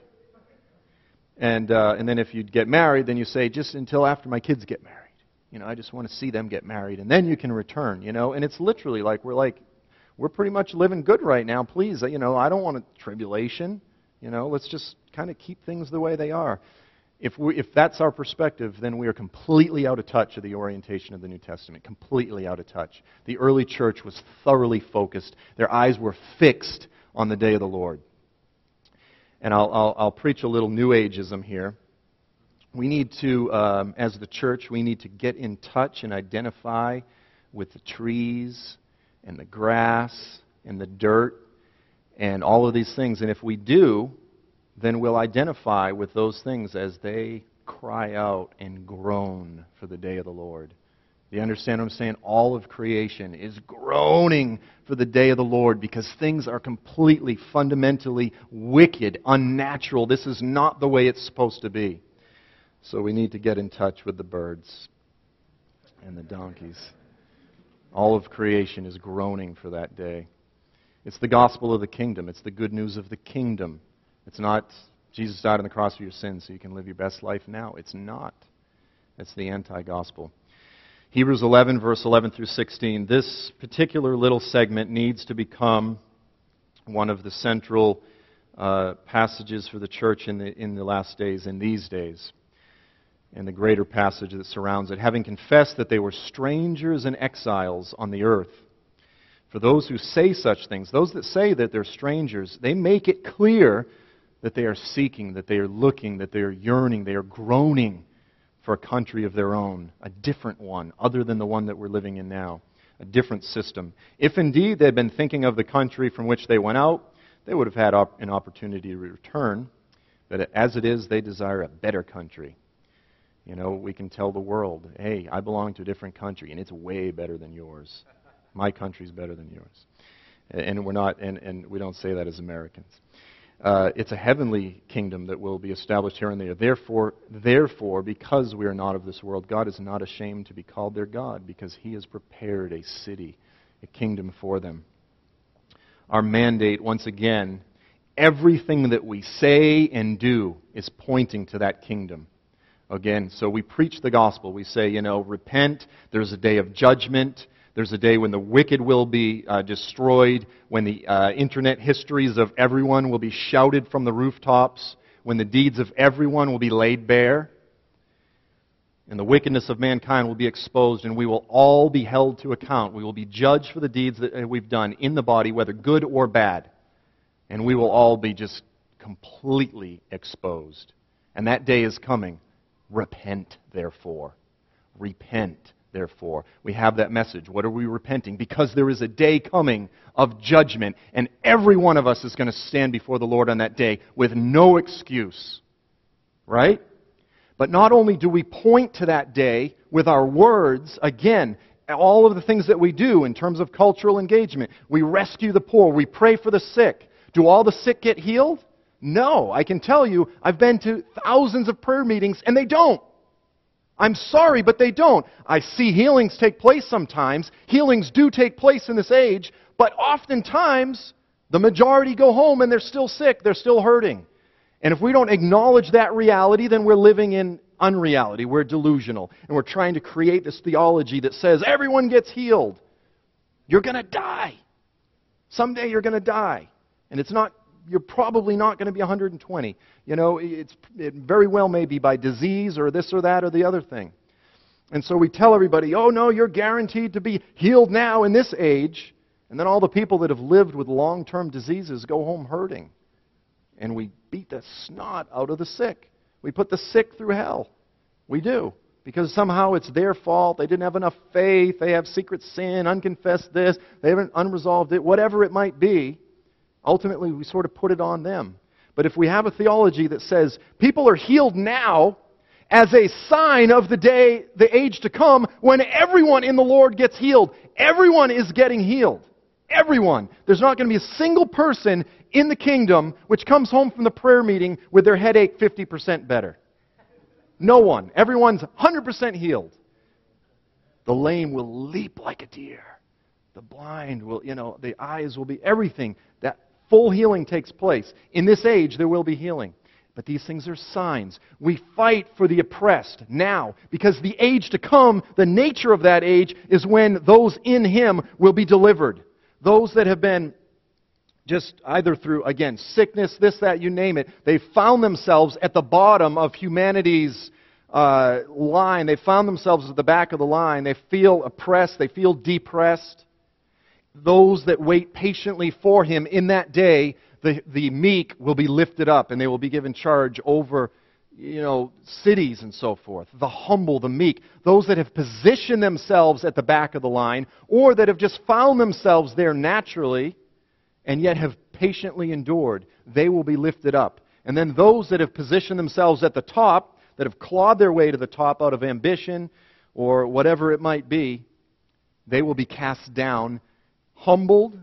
And, uh, and then if you'd get married, then you say, just until after my kids get married. You know, I just want to see them get married. And then you can return, you know. And it's literally like, we're like, we're pretty much living good right now. Please, you know, I don't want a tribulation. You know, let's just kind of keep things the way they are. If, we, if that's our perspective, then we are completely out of touch of the orientation of the New Testament. Completely out of touch. The early church was thoroughly focused, their eyes were fixed on the day of the Lord. And I'll, I'll, I'll preach a little New Ageism here. We need to, um, as the church, we need to get in touch and identify with the trees and the grass and the dirt and all of these things. And if we do, then we'll identify with those things as they cry out and groan for the day of the Lord. Do you understand what I'm saying? All of creation is groaning for the day of the Lord because things are completely, fundamentally wicked, unnatural. This is not the way it's supposed to be. So we need to get in touch with the birds and the donkeys. All of creation is groaning for that day. It's the gospel of the kingdom. It's the good news of the kingdom. It's not Jesus died on the cross for your sins so you can live your best life now. It's not. It's the anti gospel. Hebrews 11, verse 11 through 16. This particular little segment needs to become one of the central uh, passages for the church in the, in the last days, in these days, and the greater passage that surrounds it. Having confessed that they were strangers and exiles on the earth. For those who say such things, those that say that they're strangers, they make it clear that they are seeking, that they are looking, that they are yearning, they are groaning for a country of their own, a different one, other than the one that we're living in now, a different system. If indeed they had been thinking of the country from which they went out, they would have had op- an opportunity to return. But as it is, they desire a better country. You know, we can tell the world, hey, I belong to a different country, and it's way better than yours. My country's better than yours. And we're not, and, and we don't say that as Americans. Uh, it's a heavenly kingdom that will be established here and there. Therefore, therefore, because we are not of this world, God is not ashamed to be called their God, because He has prepared a city, a kingdom for them. Our mandate, once again, everything that we say and do is pointing to that kingdom. Again, so we preach the gospel. We say, you know, repent. There's a day of judgment. There's a day when the wicked will be uh, destroyed, when the uh, internet histories of everyone will be shouted from the rooftops, when the deeds of everyone will be laid bare, and the wickedness of mankind will be exposed, and we will all be held to account. We will be judged for the deeds that uh, we've done in the body, whether good or bad. And we will all be just completely exposed. And that day is coming. Repent, therefore. Repent therefore. We have that message. What are we repenting? Because there is a day coming of judgment, and every one of us is going to stand before the Lord on that day with no excuse. Right? But not only do we point to that day with our words, again, all of the things that we do in terms of cultural engagement. We rescue the poor, we pray for the sick. Do all the sick get healed? No. I can tell you, I've been to thousands of prayer meetings, and they don't. I'm sorry, but they don't. I see healings take place sometimes. Healings do take place in this age, but oftentimes the majority go home and they're still sick, they're still hurting. And if we don't acknowledge that reality, then we're living in unreality. We're delusional. And we're trying to create this theology that says everyone gets healed. You're going to die. Someday you're going to die. And it's not you're probably not going to be 120. You know, it's, it very well may be by disease or this or that or the other thing. And so we tell everybody, oh no, you're guaranteed to be healed now in this age. And then all the people that have lived with long term diseases go home hurting. And we beat the snot out of the sick. We put the sick through hell. We do. Because somehow it's their fault. They didn't have enough faith. They have secret sin, unconfessed this. They haven't unresolved it. Whatever it might be. Ultimately, we sort of put it on them. But if we have a theology that says people are healed now as a sign of the day, the age to come, when everyone in the Lord gets healed, everyone is getting healed. Everyone. There's not going to be a single person in the kingdom which comes home from the prayer meeting with their headache 50% better. No one. Everyone's 100% healed. The lame will leap like a deer. The blind will, you know, the eyes will be everything. Full healing takes place. In this age, there will be healing. But these things are signs. We fight for the oppressed now because the age to come, the nature of that age, is when those in Him will be delivered. Those that have been just either through, again, sickness, this, that, you name it, they found themselves at the bottom of humanity's uh, line. They found themselves at the back of the line. They feel oppressed. They feel depressed. Those that wait patiently for Him in that day the, the meek will be lifted up and they will be given charge over you know, cities and so forth. The humble, the meek, those that have positioned themselves at the back of the line or that have just found themselves there naturally and yet have patiently endured, they will be lifted up. And then those that have positioned themselves at the top, that have clawed their way to the top out of ambition or whatever it might be, they will be cast down, humbled,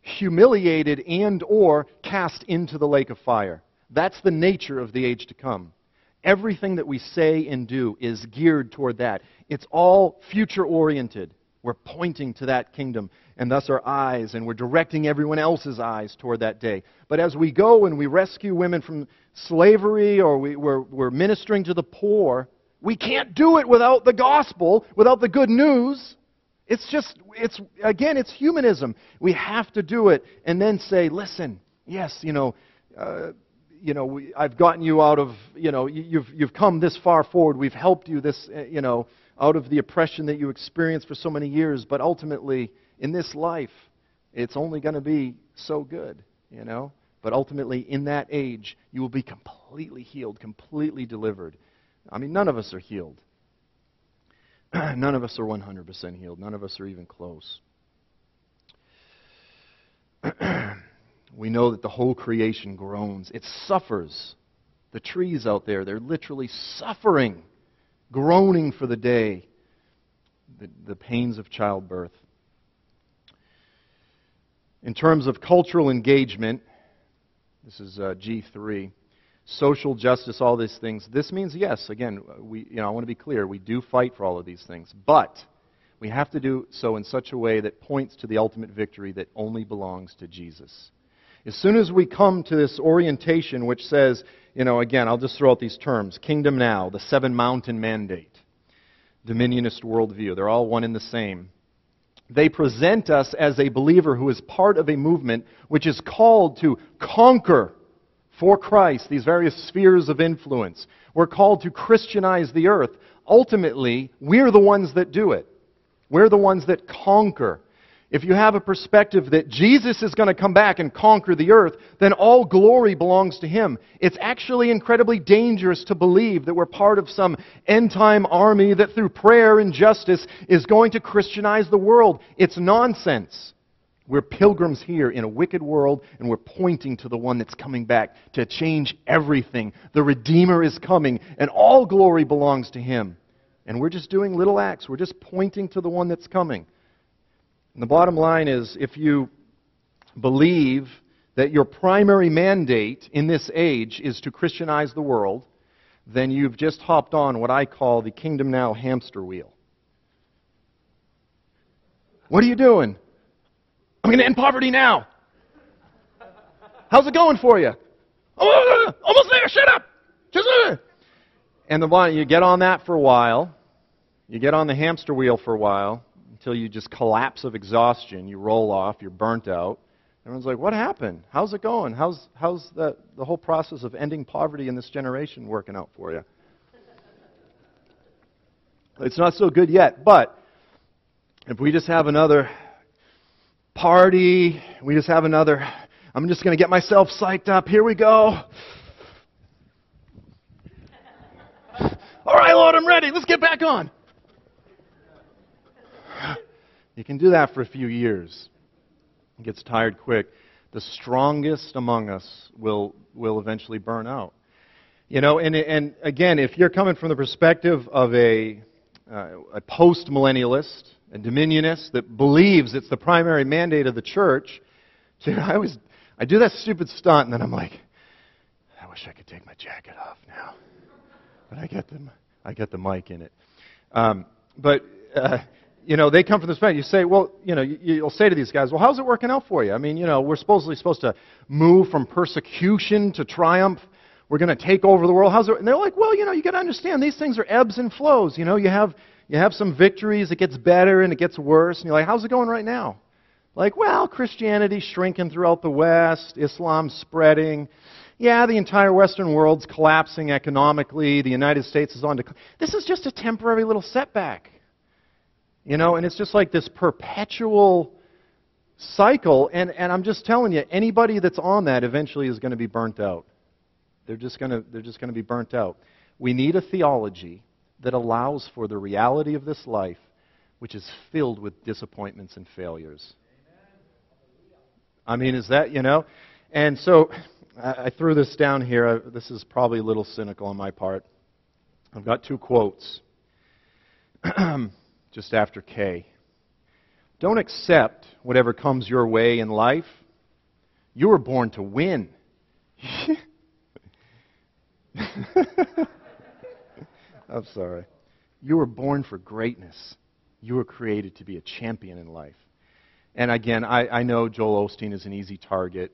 humiliated and or cast into the lake of fire. That's the nature of the age to come. Everything that we say and do is geared toward that. It's all future oriented. We're pointing to that kingdom, and thus our eyes, and we're directing everyone else's eyes toward that day. But as we go and we rescue women from slavery or we, we're, we're ministering to the poor, we can't do it without the gospel, without the good news. It's just, it's, again, it's humanism. We have to do it and then say, listen, yes, you know, uh, you know, we, I've gotten you out of, you know, you've, you've come this far forward. We've helped you this, uh, you know, out of the oppression that you experienced for so many years. But ultimately, in this life, it's only going to be so good, you know. But ultimately, in that age, you will be completely healed, completely delivered. I mean, none of us are healed. None of us are 100% healed. None of us are even close. we know that the whole creation groans, it suffers. The trees out there, they're literally suffering, groaning for the day, the, the pains of childbirth. In terms of cultural engagement, this is uh, G3 social justice, all these things. This means, yes, again, we, you know, I want to be clear, we do fight for all of these things. But we have to do so in such a way that points to the ultimate victory that only belongs to Jesus. As soon as we come to this orientation which says, you know, again, I'll just throw out these terms kingdom now, the seven mountain mandate, dominionist worldview, they're all one and the same. They present us as a believer who is part of a movement which is called to conquer for Christ, these various spheres of influence. We're called to Christianize the earth. Ultimately, we're the ones that do it. We're the ones that conquer. If you have a perspective that Jesus is going to come back and conquer the earth, then all glory belongs to him. It's actually incredibly dangerous to believe that we're part of some end time army that through prayer and justice is going to Christianize the world. It's nonsense. We're pilgrims here in a wicked world, and we're pointing to the one that's coming back to change everything. The Redeemer is coming, and all glory belongs to him. And we're just doing little acts. We're just pointing to the one that's coming. And the bottom line is if you believe that your primary mandate in this age is to Christianize the world, then you've just hopped on what I call the Kingdom Now hamster wheel. What are you doing? I'm going to end poverty now. How's it going for you? Oh, almost there. Shut up. Just uh. and the you get on that for a while. You get on the hamster wheel for a while until you just collapse of exhaustion. You roll off. You're burnt out. Everyone's like, "What happened? How's it going? How's how's the the whole process of ending poverty in this generation working out for you?" It's not so good yet, but if we just have another party. We just have another, I'm just going to get myself psyched up. Here we go. All right, Lord, I'm ready. Let's get back on. You can do that for a few years. It gets tired quick. The strongest among us will, will eventually burn out. You know, and, and again, if you're coming from the perspective of a, uh, a post millennialist, a dominionist that believes it's the primary mandate of the church, dude, I always I do that stupid stunt and then I'm like, I wish I could take my jacket off now. But I get the I get the mic in it. Um, but uh, you know, they come from this perspective. You say, well, you know, you'll say to these guys, well, how's it working out for you? I mean, you know, we're supposedly supposed to move from persecution to triumph. We're going to take over the world. How's it? And they're like, well, you know, you got to understand these things are ebbs and flows. You know, you have you have some victories, it gets better and it gets worse, and you're like, how's it going right now? Like, well, Christianity's shrinking throughout the West, Islam's spreading. Yeah, the entire Western world's collapsing economically. The United States is on decline. This is just a temporary little setback. You know, and it's just like this perpetual cycle. And, and I'm just telling you, anybody that's on that eventually is going to be burnt out. They're just going to, they're just going to be burnt out. We need a theology that allows for the reality of this life, which is filled with disappointments and failures. I mean, is that, you know? And so I, threw this down here. This is probably a little cynical on my part. I've got two quotes. just after K. Don't accept whatever comes your way in life. You were born to win. I'm sorry. You were born for greatness. You were created to be a champion in life. And again, I, I know Joel Osteen is an easy target.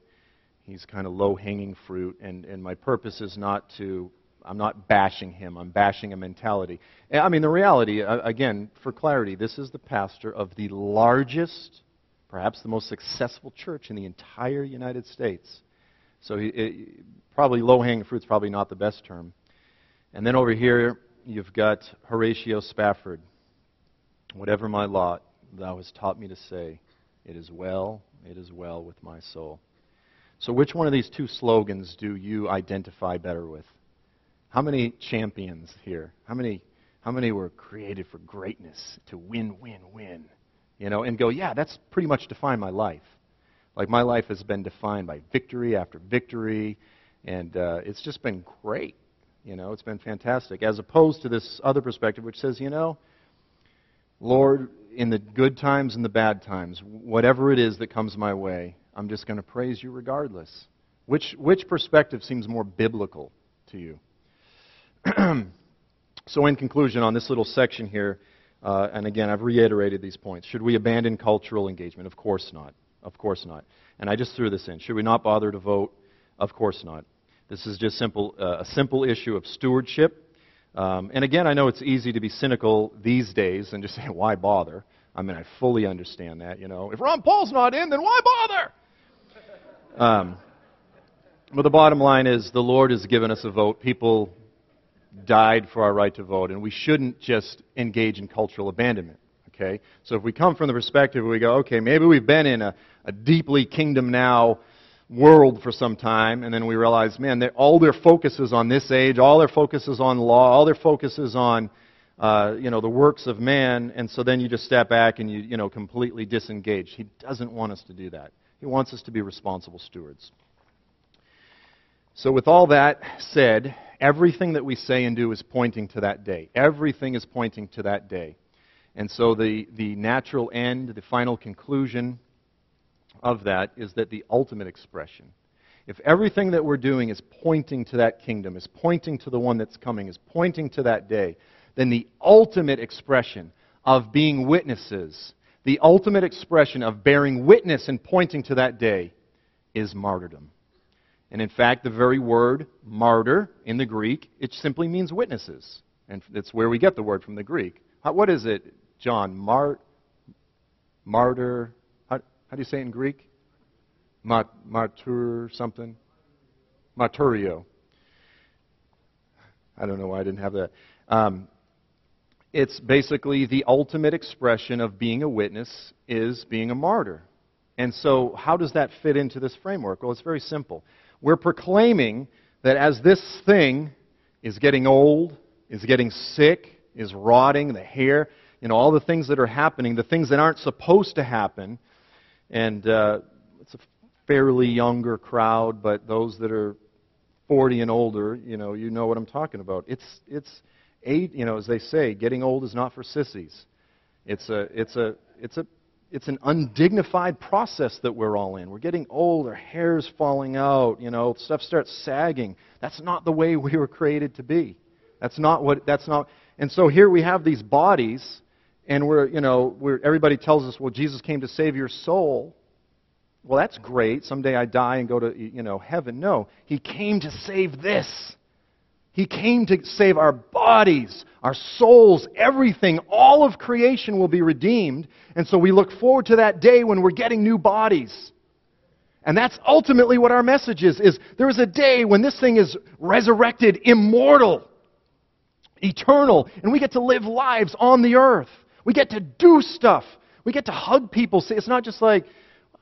He's kind of low hanging fruit, and, and my purpose is not to I'm not bashing him. I'm bashing a mentality. Eh, I mean, the reality, uh, again, for clarity, this is the pastor of the largest, perhaps the most successful church in the entire United States. So he, it, probably low hanging fruit is probably not the best term. And then over here, you've got Horatio Spafford. Whatever my lot, thou hast taught me to say, it is well, it is well with my soul. So, which one of these two slogans do you identify better with? How many champions here? How many, how many were created for greatness, to win, win, win? You know, and go, yeah, that's pretty much defined my life. Like my life has been defined by victory after victory, and uh, it's just been great. You know, it's been fantastic. As opposed to this other perspective, which says, you know, Lord, in the good times and the bad times, whatever it is that comes my way, I'm just going to praise you regardless. Which, which perspective seems more biblical to you? so, in conclusion, on this little section here, uh, and again, I've reiterated these points. Should we abandon cultural engagement? Of course not. Of course not. And I just threw this in. Should we not bother to vote? Of course not. This is just simple, uh, a simple issue of stewardship. Um, and again, I know it's easy to be cynical these days and just say, why bother? I mean, I fully understand that. You know, if Ron Paul's not in, then why bother? Um, but the bottom line is, the Lord has given us a vote. People died for our right to vote, and we shouldn't just engage in cultural abandonment. Okay? So if we come from the perspective where we go, okay, maybe we've been in a, a deeply kingdom now world for some time, and then we realize, man, all their focus is on this age, all their focus is on law, all their focus is on uh, you know, the works of man, and so then you just step back and you, you know, completely disengage. He doesn't want us to do that. He wants us to be responsible stewards. So, with all that said, everything that we say and do is pointing to that day. Everything is pointing to that day. And so, the, the natural end, the final conclusion of that is that the ultimate expression, if everything that we're doing is pointing to that kingdom, is pointing to the one that's coming, is pointing to that day, then the ultimate expression of being witnesses, the ultimate expression of bearing witness and pointing to that day, is martyrdom. And in fact, the very word martyr in the Greek, it simply means witnesses. And that's where we get the word from the Greek. What is it, John? Mart, martyr. How, do you say it in Greek? Mart, martyr something? Marturio. I don't know why I didn't have that. Um, it's basically the ultimate expression of being a witness is being a martyr. And so, how does that fit into this framework? Well, it's very simple. We're proclaiming that as this thing is getting old, is getting sick, is rotting, the hair, you know, all the things that are happening, the things that aren't supposed to happen, and uh, it's a fairly younger crowd, but those that are 40 and older, you know, you know what I'm talking about. It's, it's eight, you know, as they say, getting old is not for sissies. It's a, it's a, it's a, it's an undignified process that we're all in. We're getting old, our hair's falling out, you know, stuff starts sagging. That's not the way we were created to be. That's not what, that's not, and so here we have these bodies, and we're, you know, we're, everybody tells us, well, Jesus came to save your soul. Well, that's great. Someday I die and go to, you know, heaven. No, he came to save this. He came to save our bodies, our souls, everything. All of creation will be redeemed. And so we look forward to that day when we're getting new bodies. And that's ultimately what our message is, is there is a day when this thing is resurrected, immortal, eternal, and we get to live lives on the earth. We get to do stuff. We get to hug people. See, it's not just like,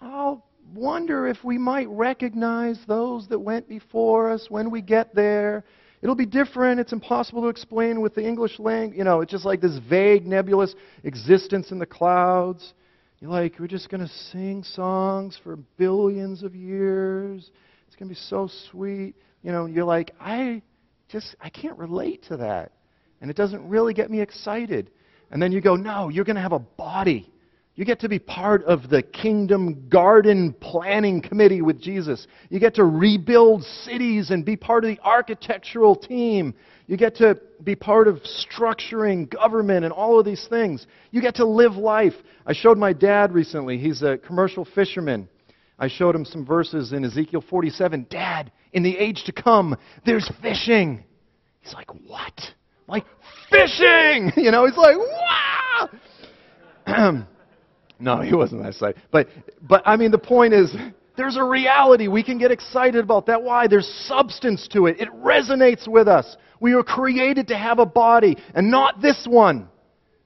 I'll wonder if we might recognize those that went before us when we get there. It'll be different. It's impossible to explain with the English language. You know, it's just like this vague, nebulous existence in the clouds. You're like, we're just going to sing songs for billions of years. It's going to be so sweet. You know, you're like, I just, I can't relate to that. And it doesn't really get me excited. And then you go, no, you're going to have a body. You get to be part of the kingdom garden planning committee with Jesus. You get to rebuild cities and be part of the architectural team. You get to be part of structuring government and all of these things. You get to live life. I showed my dad recently, he's a commercial fisherman. I showed him some verses in Ezekiel 47. Dad, in the age to come, there's fishing. He's like, What? Like, fishing! You know, he's like, Wow! No, he wasn't that excited. But, but I mean, the point is, there's a reality. We can get excited about that. Why? There's substance to it. It resonates with us. We were created to have a body, and not this one.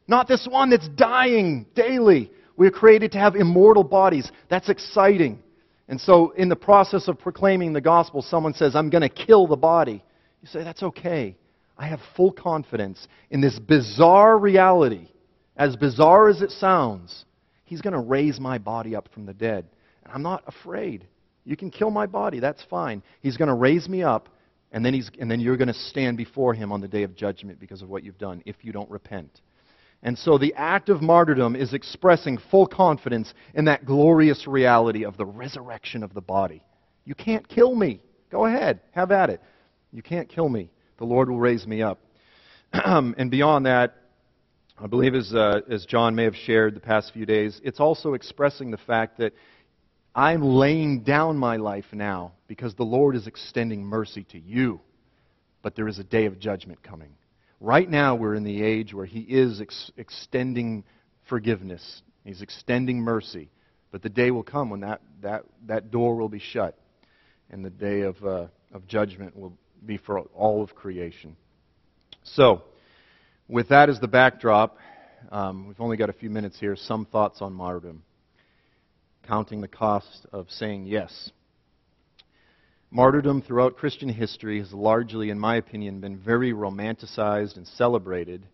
Not this one that's dying daily. We are created to have immortal bodies. That's exciting. And so, in the process of proclaiming the gospel, someone says, I'm going to kill the body. You say, That's okay. I have full confidence in this bizarre reality, as bizarre as it sounds, He's going to raise my body up from the dead. And I'm not afraid. You can kill my body, that's fine. He's going to raise me up, and then, he's, and then you're going to stand before him on the day of judgment because of what you've done if you don't repent. And so the act of martyrdom is expressing full confidence in that glorious reality of the resurrection of the body. You can't kill me. Go ahead, have at it. You can't kill me. The Lord will raise me up. and beyond that, I believe, as, uh, as John may have shared the past few days, it's also expressing the fact that I'm laying down my life now because the Lord is extending mercy to you. But there is a day of judgment coming. Right now, we're in the age where He is ex- extending forgiveness, He's extending mercy. But the day will come when that, that, that door will be shut, and the day of, uh, of judgment will be for all of creation. So, with that as the backdrop, um, we've only got a few minutes here. Some thoughts on martyrdom. Counting the cost of saying yes. Martyrdom throughout Christian history has largely, in my opinion, been very romanticized and celebrated,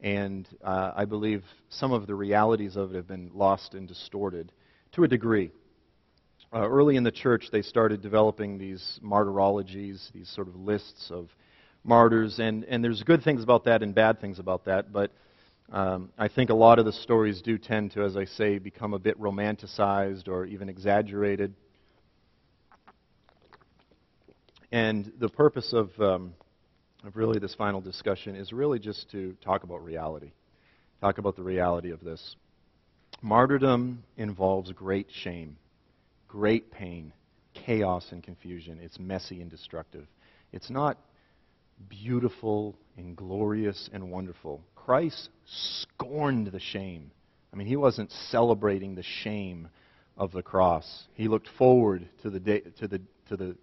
and uh, I believe some of the realities of it have been lost and distorted to a degree. Uh, early in the church, they started developing these martyrologies, these sort of lists of martyrs, and, and there's good things about that and bad things about that, but um, I think a lot of the stories do tend to, as I say, become a bit romanticized or even exaggerated. And the purpose of, um, of really this final discussion is really just to talk about reality, talk about the reality of this. Martyrdom involves great shame, great pain, chaos and confusion. It's messy and destructive. It's not beautiful and glorious and wonderful. Christ scorned the shame. I mean, he wasn't celebrating the shame of the cross. He looked forward to the day, to the to the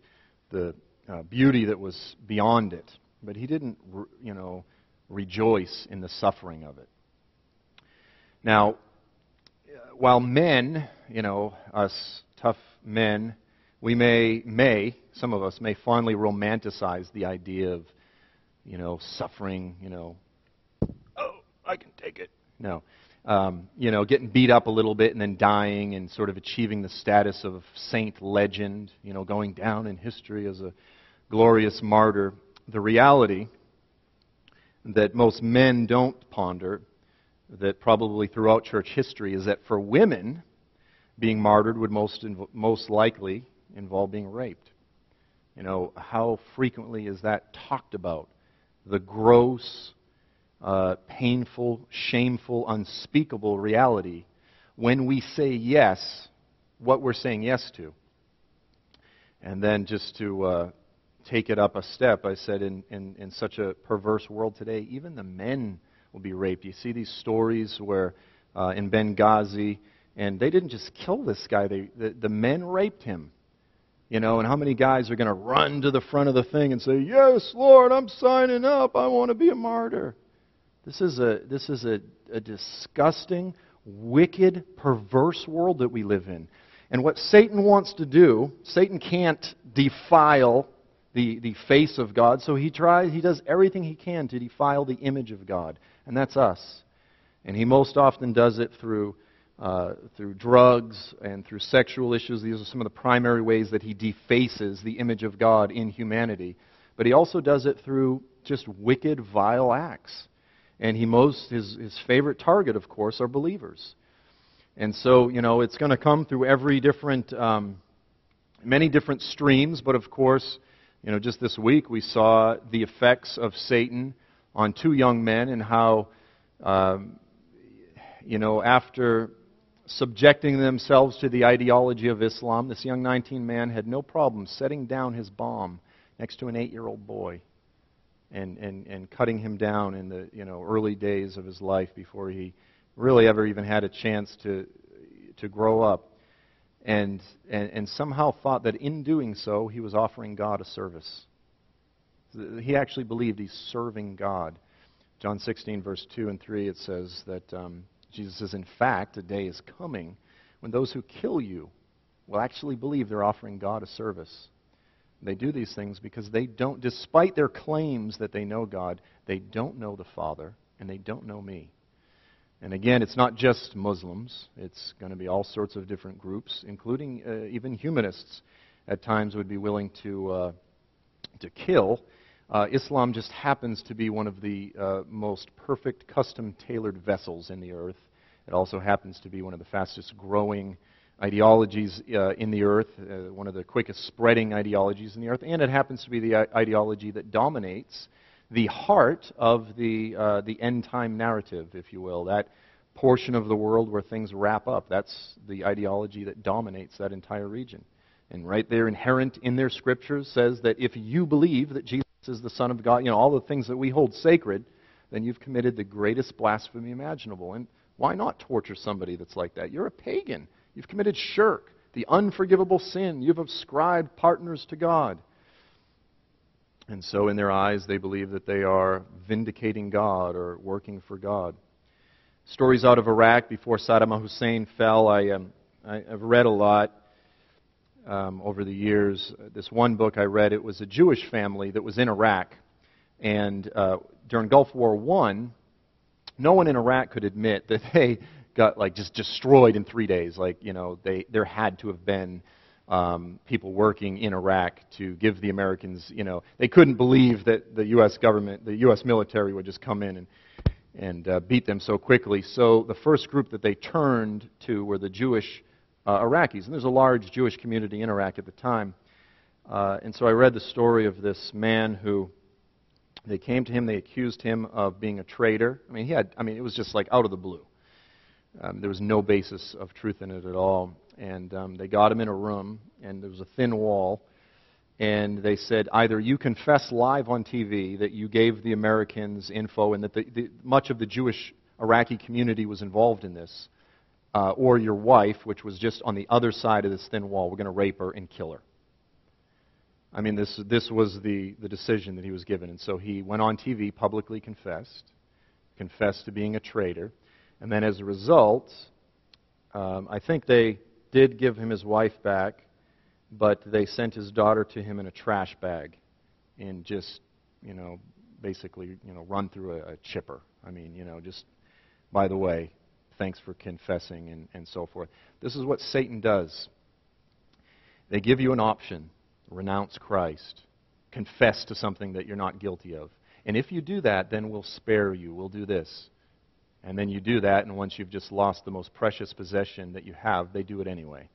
the uh, beauty that was beyond it, but he didn't, you know, rejoice in the suffering of it. Now, while men, you know, us tough men, we may may some of us may fondly romanticize the idea of you know, suffering, you know, oh, I can take it. No. Um, you know, getting beat up a little bit and then dying and sort of achieving the status of saint legend, you know, going down in history as a glorious martyr. The reality that most men don't ponder that probably throughout church history is that for women, being martyred would most, most likely involve being raped. You know, how frequently is that talked about? The gross, uh, painful, shameful, unspeakable reality when we say yes, what we're saying yes to. And then just to uh, take it up a step, I said in, in, in such a perverse world today, even the men will be raped. You see these stories where uh, in Benghazi, and they didn't just kill this guy, they, the, the men raped him. You know, and how many guys are going to run to the front of the thing and say, Yes, Lord, I'm signing up. I want to be a martyr. This is a, this is a, a disgusting, wicked, perverse world that we live in. And what Satan wants to do, Satan can't defile the, the face of God, so he tries, he does everything he can to defile the image of God. And that's us. And he most often does it through uh, through drugs and through sexual issues. These are some of the primary ways that he defaces the image of God in humanity. But he also does it through just wicked, vile acts. And he most his, his favorite target, of course, are believers. And so, you know, it's going to come through every different, um, many different streams. But of course, you know, just this week we saw the effects of Satan on two young men and how, um, you know, after subjecting themselves to the ideology of Islam, this young 19 man had no problem setting down his bomb next to an eight year old boy and, and, and cutting him down in the you know, early days of his life before he really ever even had a chance to, to grow up. And, and, and somehow thought that in doing so, he was offering God a service. He actually believed he's serving God. John 16, verse 2 and 3, it says that. Um, Jesus says, In fact, a day is coming when those who kill you will actually believe they're offering God a service. They do these things because they don't, despite their claims that they know God, they don't know the Father and they don't know me. And again, it's not just Muslims, it's going to be all sorts of different groups, including uh, even humanists at times would be willing to, uh, to kill uh, Islam just happens to be one of the uh, most perfect custom tailored vessels in the earth. It also happens to be one of the fastest growing ideologies uh, in the earth, uh, one of the quickest spreading ideologies in the earth, and it happens to be the ideology that dominates the heart of the, uh, the end time narrative, if you will. That portion of the world where things wrap up. That's the ideology that dominates that entire region. And right there, inherent in their scriptures, says that if you believe that Jesus is the Son of God, you know, all the things that we hold sacred, then you've committed the greatest blasphemy imaginable. And why not torture somebody that's like that? You're a pagan. You've committed shirk, the unforgivable sin. You've ascribed partners to God. And so, in their eyes, they believe that they are vindicating God or working for God. Stories out of Iraq before Saddam Hussein fell, I, um, I, have read a lot um, over the years. This one book I read, it was a Jewish family that was in Iraq. And uh, during Gulf War One, no one in Iraq could admit that they got like just destroyed in three days. Like you know, they there had to have been um, people working in Iraq to give the Americans. You know, they couldn't believe that the U.S. government, the U.S. military, would just come in and and uh, beat them so quickly. So the first group that they turned to were the Jewish uh, Iraqis. And there's a large Jewish community in Iraq at the time. Uh, and so I read the story of this man who they came to him, they accused him of being a traitor. I mean, he had, I mean, it was just like out of the blue. Um, there was no basis of truth in it at all. And um, they got him in a room, and there was a thin wall. And they said, either you confess live on TV that you gave the Americans info and that the, the, much of the Jewish Iraqi community was involved in this, uh, or your wife, which was just on the other side of this thin wall. We're going to rape her and kill her. I mean, this, this was the, the decision that he was given. And so he went on TV, publicly confessed, confessed to being a traitor. And then as a result, um, I think they did give him his wife back, but they sent his daughter to him in a trash bag and just, you know, basically, you know, run through a, a chipper. I mean, you know, just, by the way, thanks for confessing, and, and so forth. This is what Satan does. They give you an option renounce Christ, confess to something that you're not guilty of. And if you do that, then we'll spare you. We'll do this. And then you do that, and once you've just lost the most precious possession that you have, they do it anyway.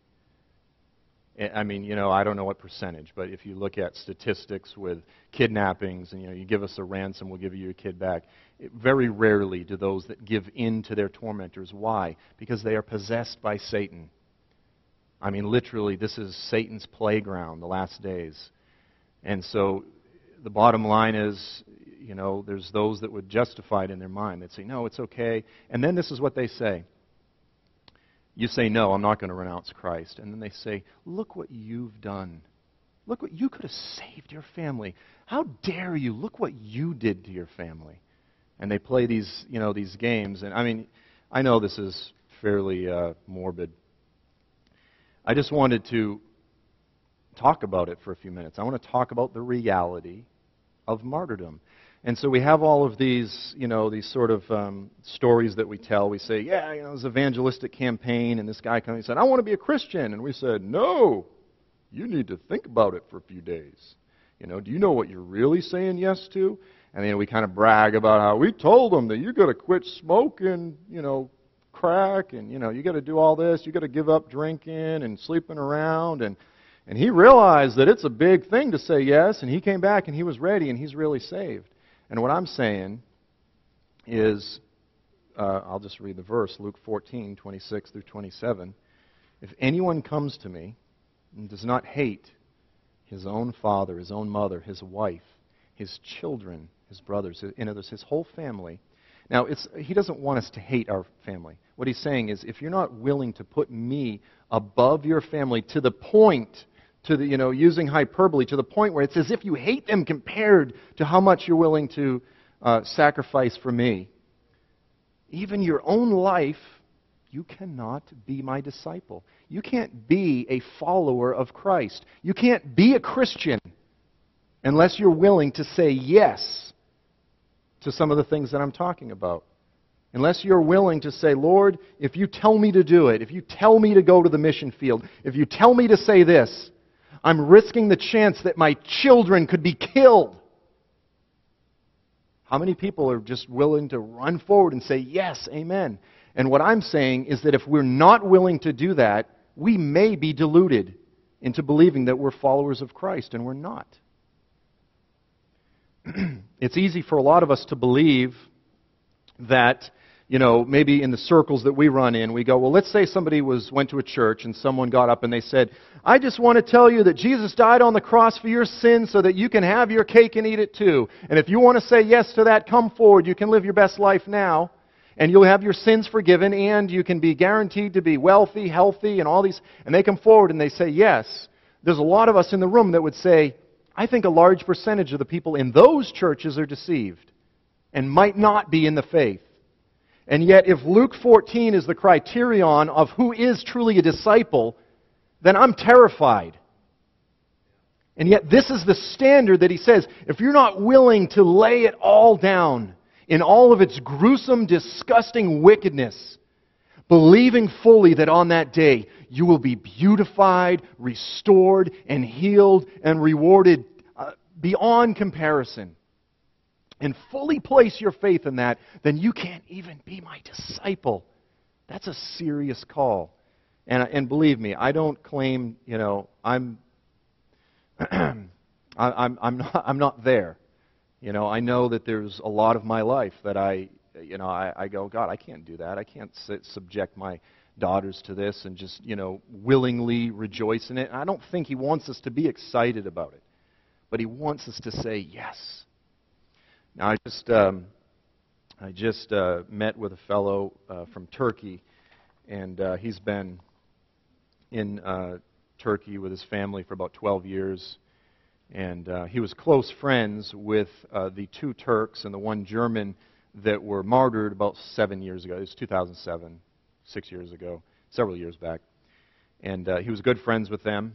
I mean, you know, I don't know what percentage, but if you look at statistics with kidnappings and, you know, you give us a ransom, we'll give you your kid back. Very rarely do those that give in to their tormentors. Why? Because they are possessed by Satan. I mean, literally, this is Satan's playground, the last days. And so the bottom line is, you know, there's those that would justify it in their mind. They'd say, no, it's okay. And then this is what they say you say, No, I'm not going to renounce Christ. And then they say, Look what you've done. Look what you could have saved your family. How dare you? Look what you did to your family. And they play these, you know, these games. And I mean, I know this is fairly uh, morbid. I just wanted to talk about it for a few minutes. I want to talk about the reality of martyrdom. And so we have all of these, you know, these sort of um, stories that we tell. We say, yeah, you know, an evangelistic campaign, and this guy came and said, I want to be a Christian. And we said, no, you need to think about it for a few days. You know, do you know what you're really saying yes to? And then we kind of brag about how we told them that you got to quit smoking, you know, crack, and you know, you got to do all this. You got to give up drinking and sleeping around, and and he realized that it's a big thing to say yes, and he came back and he was ready, and he's really saved. And what I'm saying is, uh, I'll just read the verse, Luke 14, 26 through 27. If anyone comes to me and does not hate his own father, his own mother, his wife, his children, his brothers, in others, his whole family. Now, he doesn't want us to hate our family. What he's saying is, if you're not willing to put me above your family to the point to the, you know, using hyperbole to the point where it's as if you hate them compared to how much you're willing to uh, sacrifice for me. Even your own life, you cannot be my disciple. You can't be a follower of Christ. You can't be a Christian unless you're willing to say yes to some of the things that I'm talking about. Unless you're willing to say, Lord, if you tell me to do it, if you tell me to go to the mission field, if you tell me to say this, I'm risking the chance that my children could be killed. How many people are just willing to run forward and say, Yes, amen? And what I'm saying is that if we're not willing to do that, we may be deluded into believing that we're followers of Christ, and we're not. it's easy for a lot of us to believe that you know, maybe in the circles that we run in, we go, well, let's say somebody was went to a church and someone got up and they said, "I just want to tell you that Jesus died on the cross for your sins so that you can have your cake and eat it too. And if you want to say yes to that, come forward. You can live your best life now." And you'll have your sins forgiven, and you can be guaranteed to be wealthy, healthy, and all these. And they come forward and they say yes. There's a lot of us in the room that would say, I think a large percentage of the people in those churches are deceived and might not be in the faith. And yet, if Luke 14 is the criterion of who is truly a disciple, then I'm terrified. And yet, this is the standard that he says if you're not willing to lay it all down in all of its gruesome, disgusting wickedness, believing fully that on that day you will be beautified, restored, and healed and rewarded uh, beyond comparison, and fully place your faith in that, then you can't even be my disciple. That's a serious call. And, and believe me, I don't claim, you know, I'm, I'm, I'm, not, I'm not there. You know, I know that there's a lot of my life that I, you know, I, I go, God, I can't do that. I can't sit, subject my daughters to this and just, you know, willingly rejoice in it. And I don't think He wants us to be excited about it. But He wants us to say yes. Now, I just, um, I just uh, met with a fellow uh, from Turkey, and uh, he's been in uh, Turkey with his family for about 12 years. And uh, he was close friends with uh, the two Turks and the one German that were martyred about seven years ago. It was 2007, six years ago, several years back. And he was good friends with them.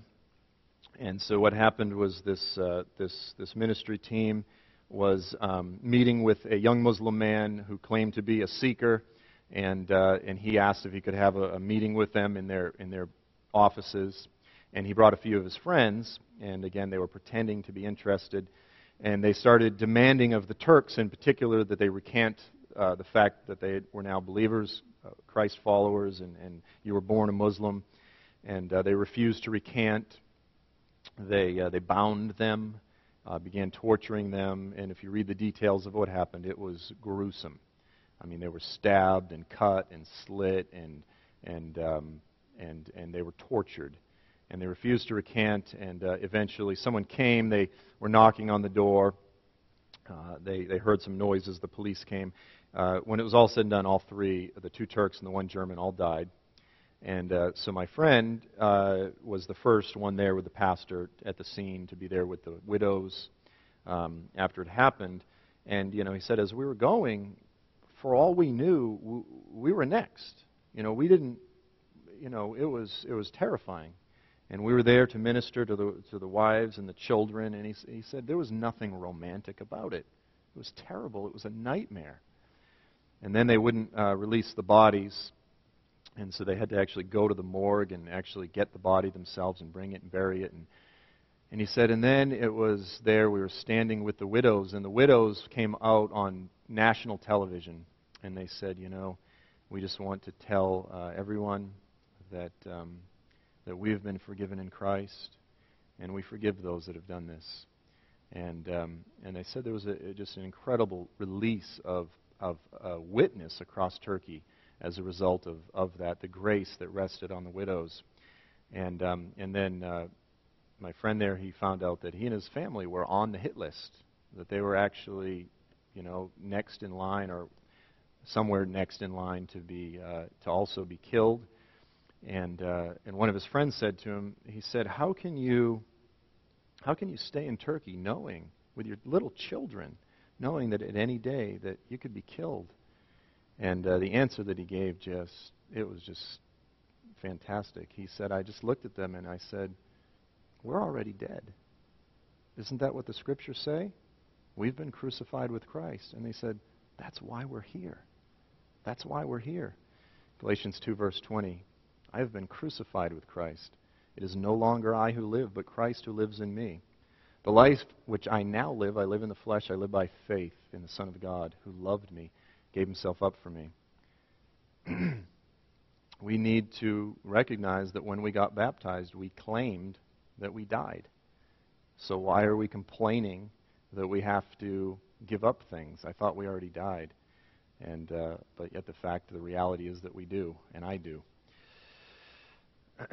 And so what happened was this, this, this ministry team was um, meeting with a young Muslim man who claimed to be a seeker, and, uh, and he asked if he could have a, a meeting with them in their, in their offices. And he brought a few of his friends, and again, they were pretending to be interested. And they started demanding of the Turks, in particular, that they recant uh, the fact that they were now believers, uh, Christ followers, and, and you were born a Muslim. And uh, they refused to recant. They, uh, they bound them, uh, began torturing them. And if you read the details of what happened, it was gruesome. I mean, they were stabbed and cut and slit, and, and, um, and, and they were tortured. And they refused to recant, and uh, eventually someone came. They were knocking on the door. Uh, they, they heard some noises. The police came. Uh, when it was all said and done, all three, the two Turks and the one German, all died. And uh, so my friend uh, was the first one there with the pastor at the scene to be there with the widows um, after it happened. And, you know, he said, as we were going, for all we knew, we were next. You know, we didn't, you know, it was, it was terrifying. And we were there to minister to the, to the wives and the children. And he, he said there was nothing romantic about it. It was terrible. It was a nightmare. And then they wouldn't uh, release the bodies. And so they had to actually go to the morgue and actually get the body themselves and bring it and bury it. And, and he said, and then it was there, we were standing with the widows, and the widows came out on national television. And they said, you know, we just want to tell uh, everyone that, um, that we have been forgiven in Christ, and we forgive those that have done this. And, um, and they said there was a, just an incredible release of, of uh, witness across Turkey as a result of, of that, the grace that rested on the widows. And, um, and then uh, my friend there, he found out that he and his family were on the hit list, that they were actually, you know, next in line or somewhere next in line to be uh, to also be killed. And uh, and one of his friends said to him, he said, "How can you, how can you stay in Turkey knowing with your little children, knowing that at any day that you could be killed?" And uh, the answer that he gave just, it was just fantastic. He said, I just looked at them and I said, We're already dead. Isn't that what the scriptures say? We've been crucified with Christ. And they said, That's why we're here. That's why we're here. Galatians 2, verse 20. I have been crucified with Christ. It is no longer I who live, but Christ who lives in me. The life which I now live, I live in the flesh, I live by faith in the Son of God who loved me gave himself up for me. we need to recognize that when we got baptized, we claimed that we died. So why are we complaining that we have to give up things? I thought we already died. And, uh, but yet the fact, the reality is that we do, and I do.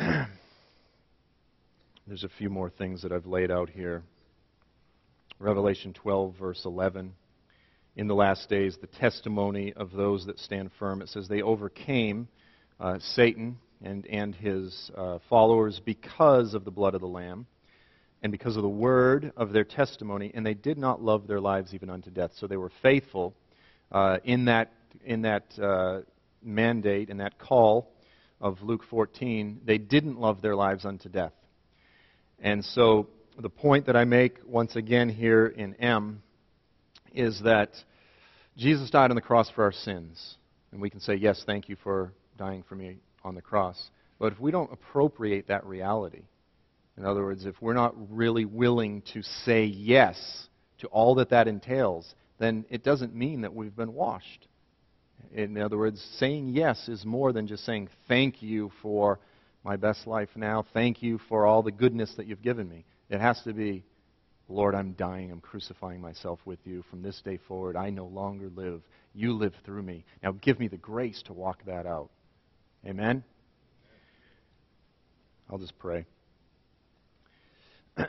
There's a few more things that I've laid out here. Revelation 12, verse 11 in the last days the testimony of those that stand firm. It says they overcame uh, Satan and, and his uh, followers because of the blood of the Lamb and because of the word of their testimony, and they did not love their lives even unto death. So they were faithful uh, in that, in that uh, mandate, in that call of Luke 14. They didn't love their lives unto death. And so the point that I make once again here in M is that Jesus died on the cross for our sins. And we can say, yes, thank you for dying for me on the cross. But if we don't appropriate that reality, in other words, if we're not really willing to say yes to all that that entails, then it doesn't mean that we've been washed. In other words, saying yes is more than just saying thank you for my best life now, thank you for all the goodness that you've given me. It has to be Lord, I'm dying. I'm crucifying myself with you. From this day forward, I no longer live. You live through me. Now give me the grace to walk that out. Amen? I'll just pray.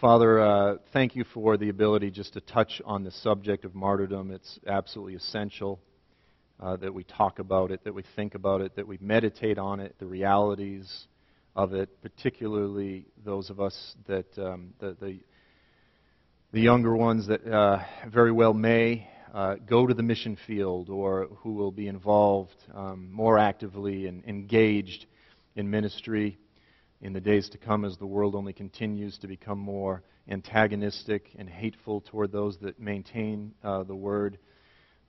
Father, uh, thank you for the ability just to touch on the subject of martyrdom. It's absolutely essential uh, that we talk about it, that we think about it, that we meditate on it, the realities of it, particularly those of us that um, the, the, the younger ones that uh, very well may uh, go to the mission field or who will be involved um, more actively and engaged in ministry in the days to come as the world only continues to become more antagonistic and hateful toward those that maintain uh, the word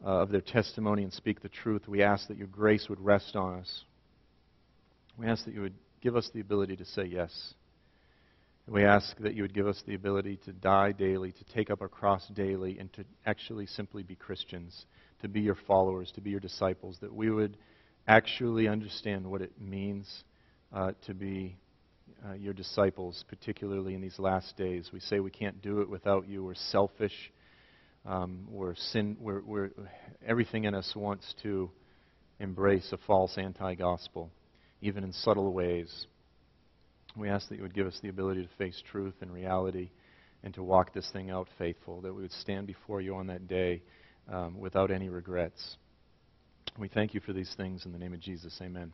uh, of their testimony and speak the truth. We ask that your grace would rest on us. We ask that you would give us the ability to say yes. And we ask that you would give us the ability to die daily, to take up our cross daily, and to actually simply be Christians, to be your followers, to be your disciples, that we would actually understand what it means uh, to be uh, your disciples, particularly in these last days. We say we can't do it without you. We're selfish. Um, we're sin. We're, we're, everything in us wants to embrace a false anti-gospel, even in subtle ways. We ask that you would give us the ability to face truth and reality and to walk this thing out faithful, that we would stand before you on that day um, without any regrets. We thank you for these things in the name of Jesus. Amen.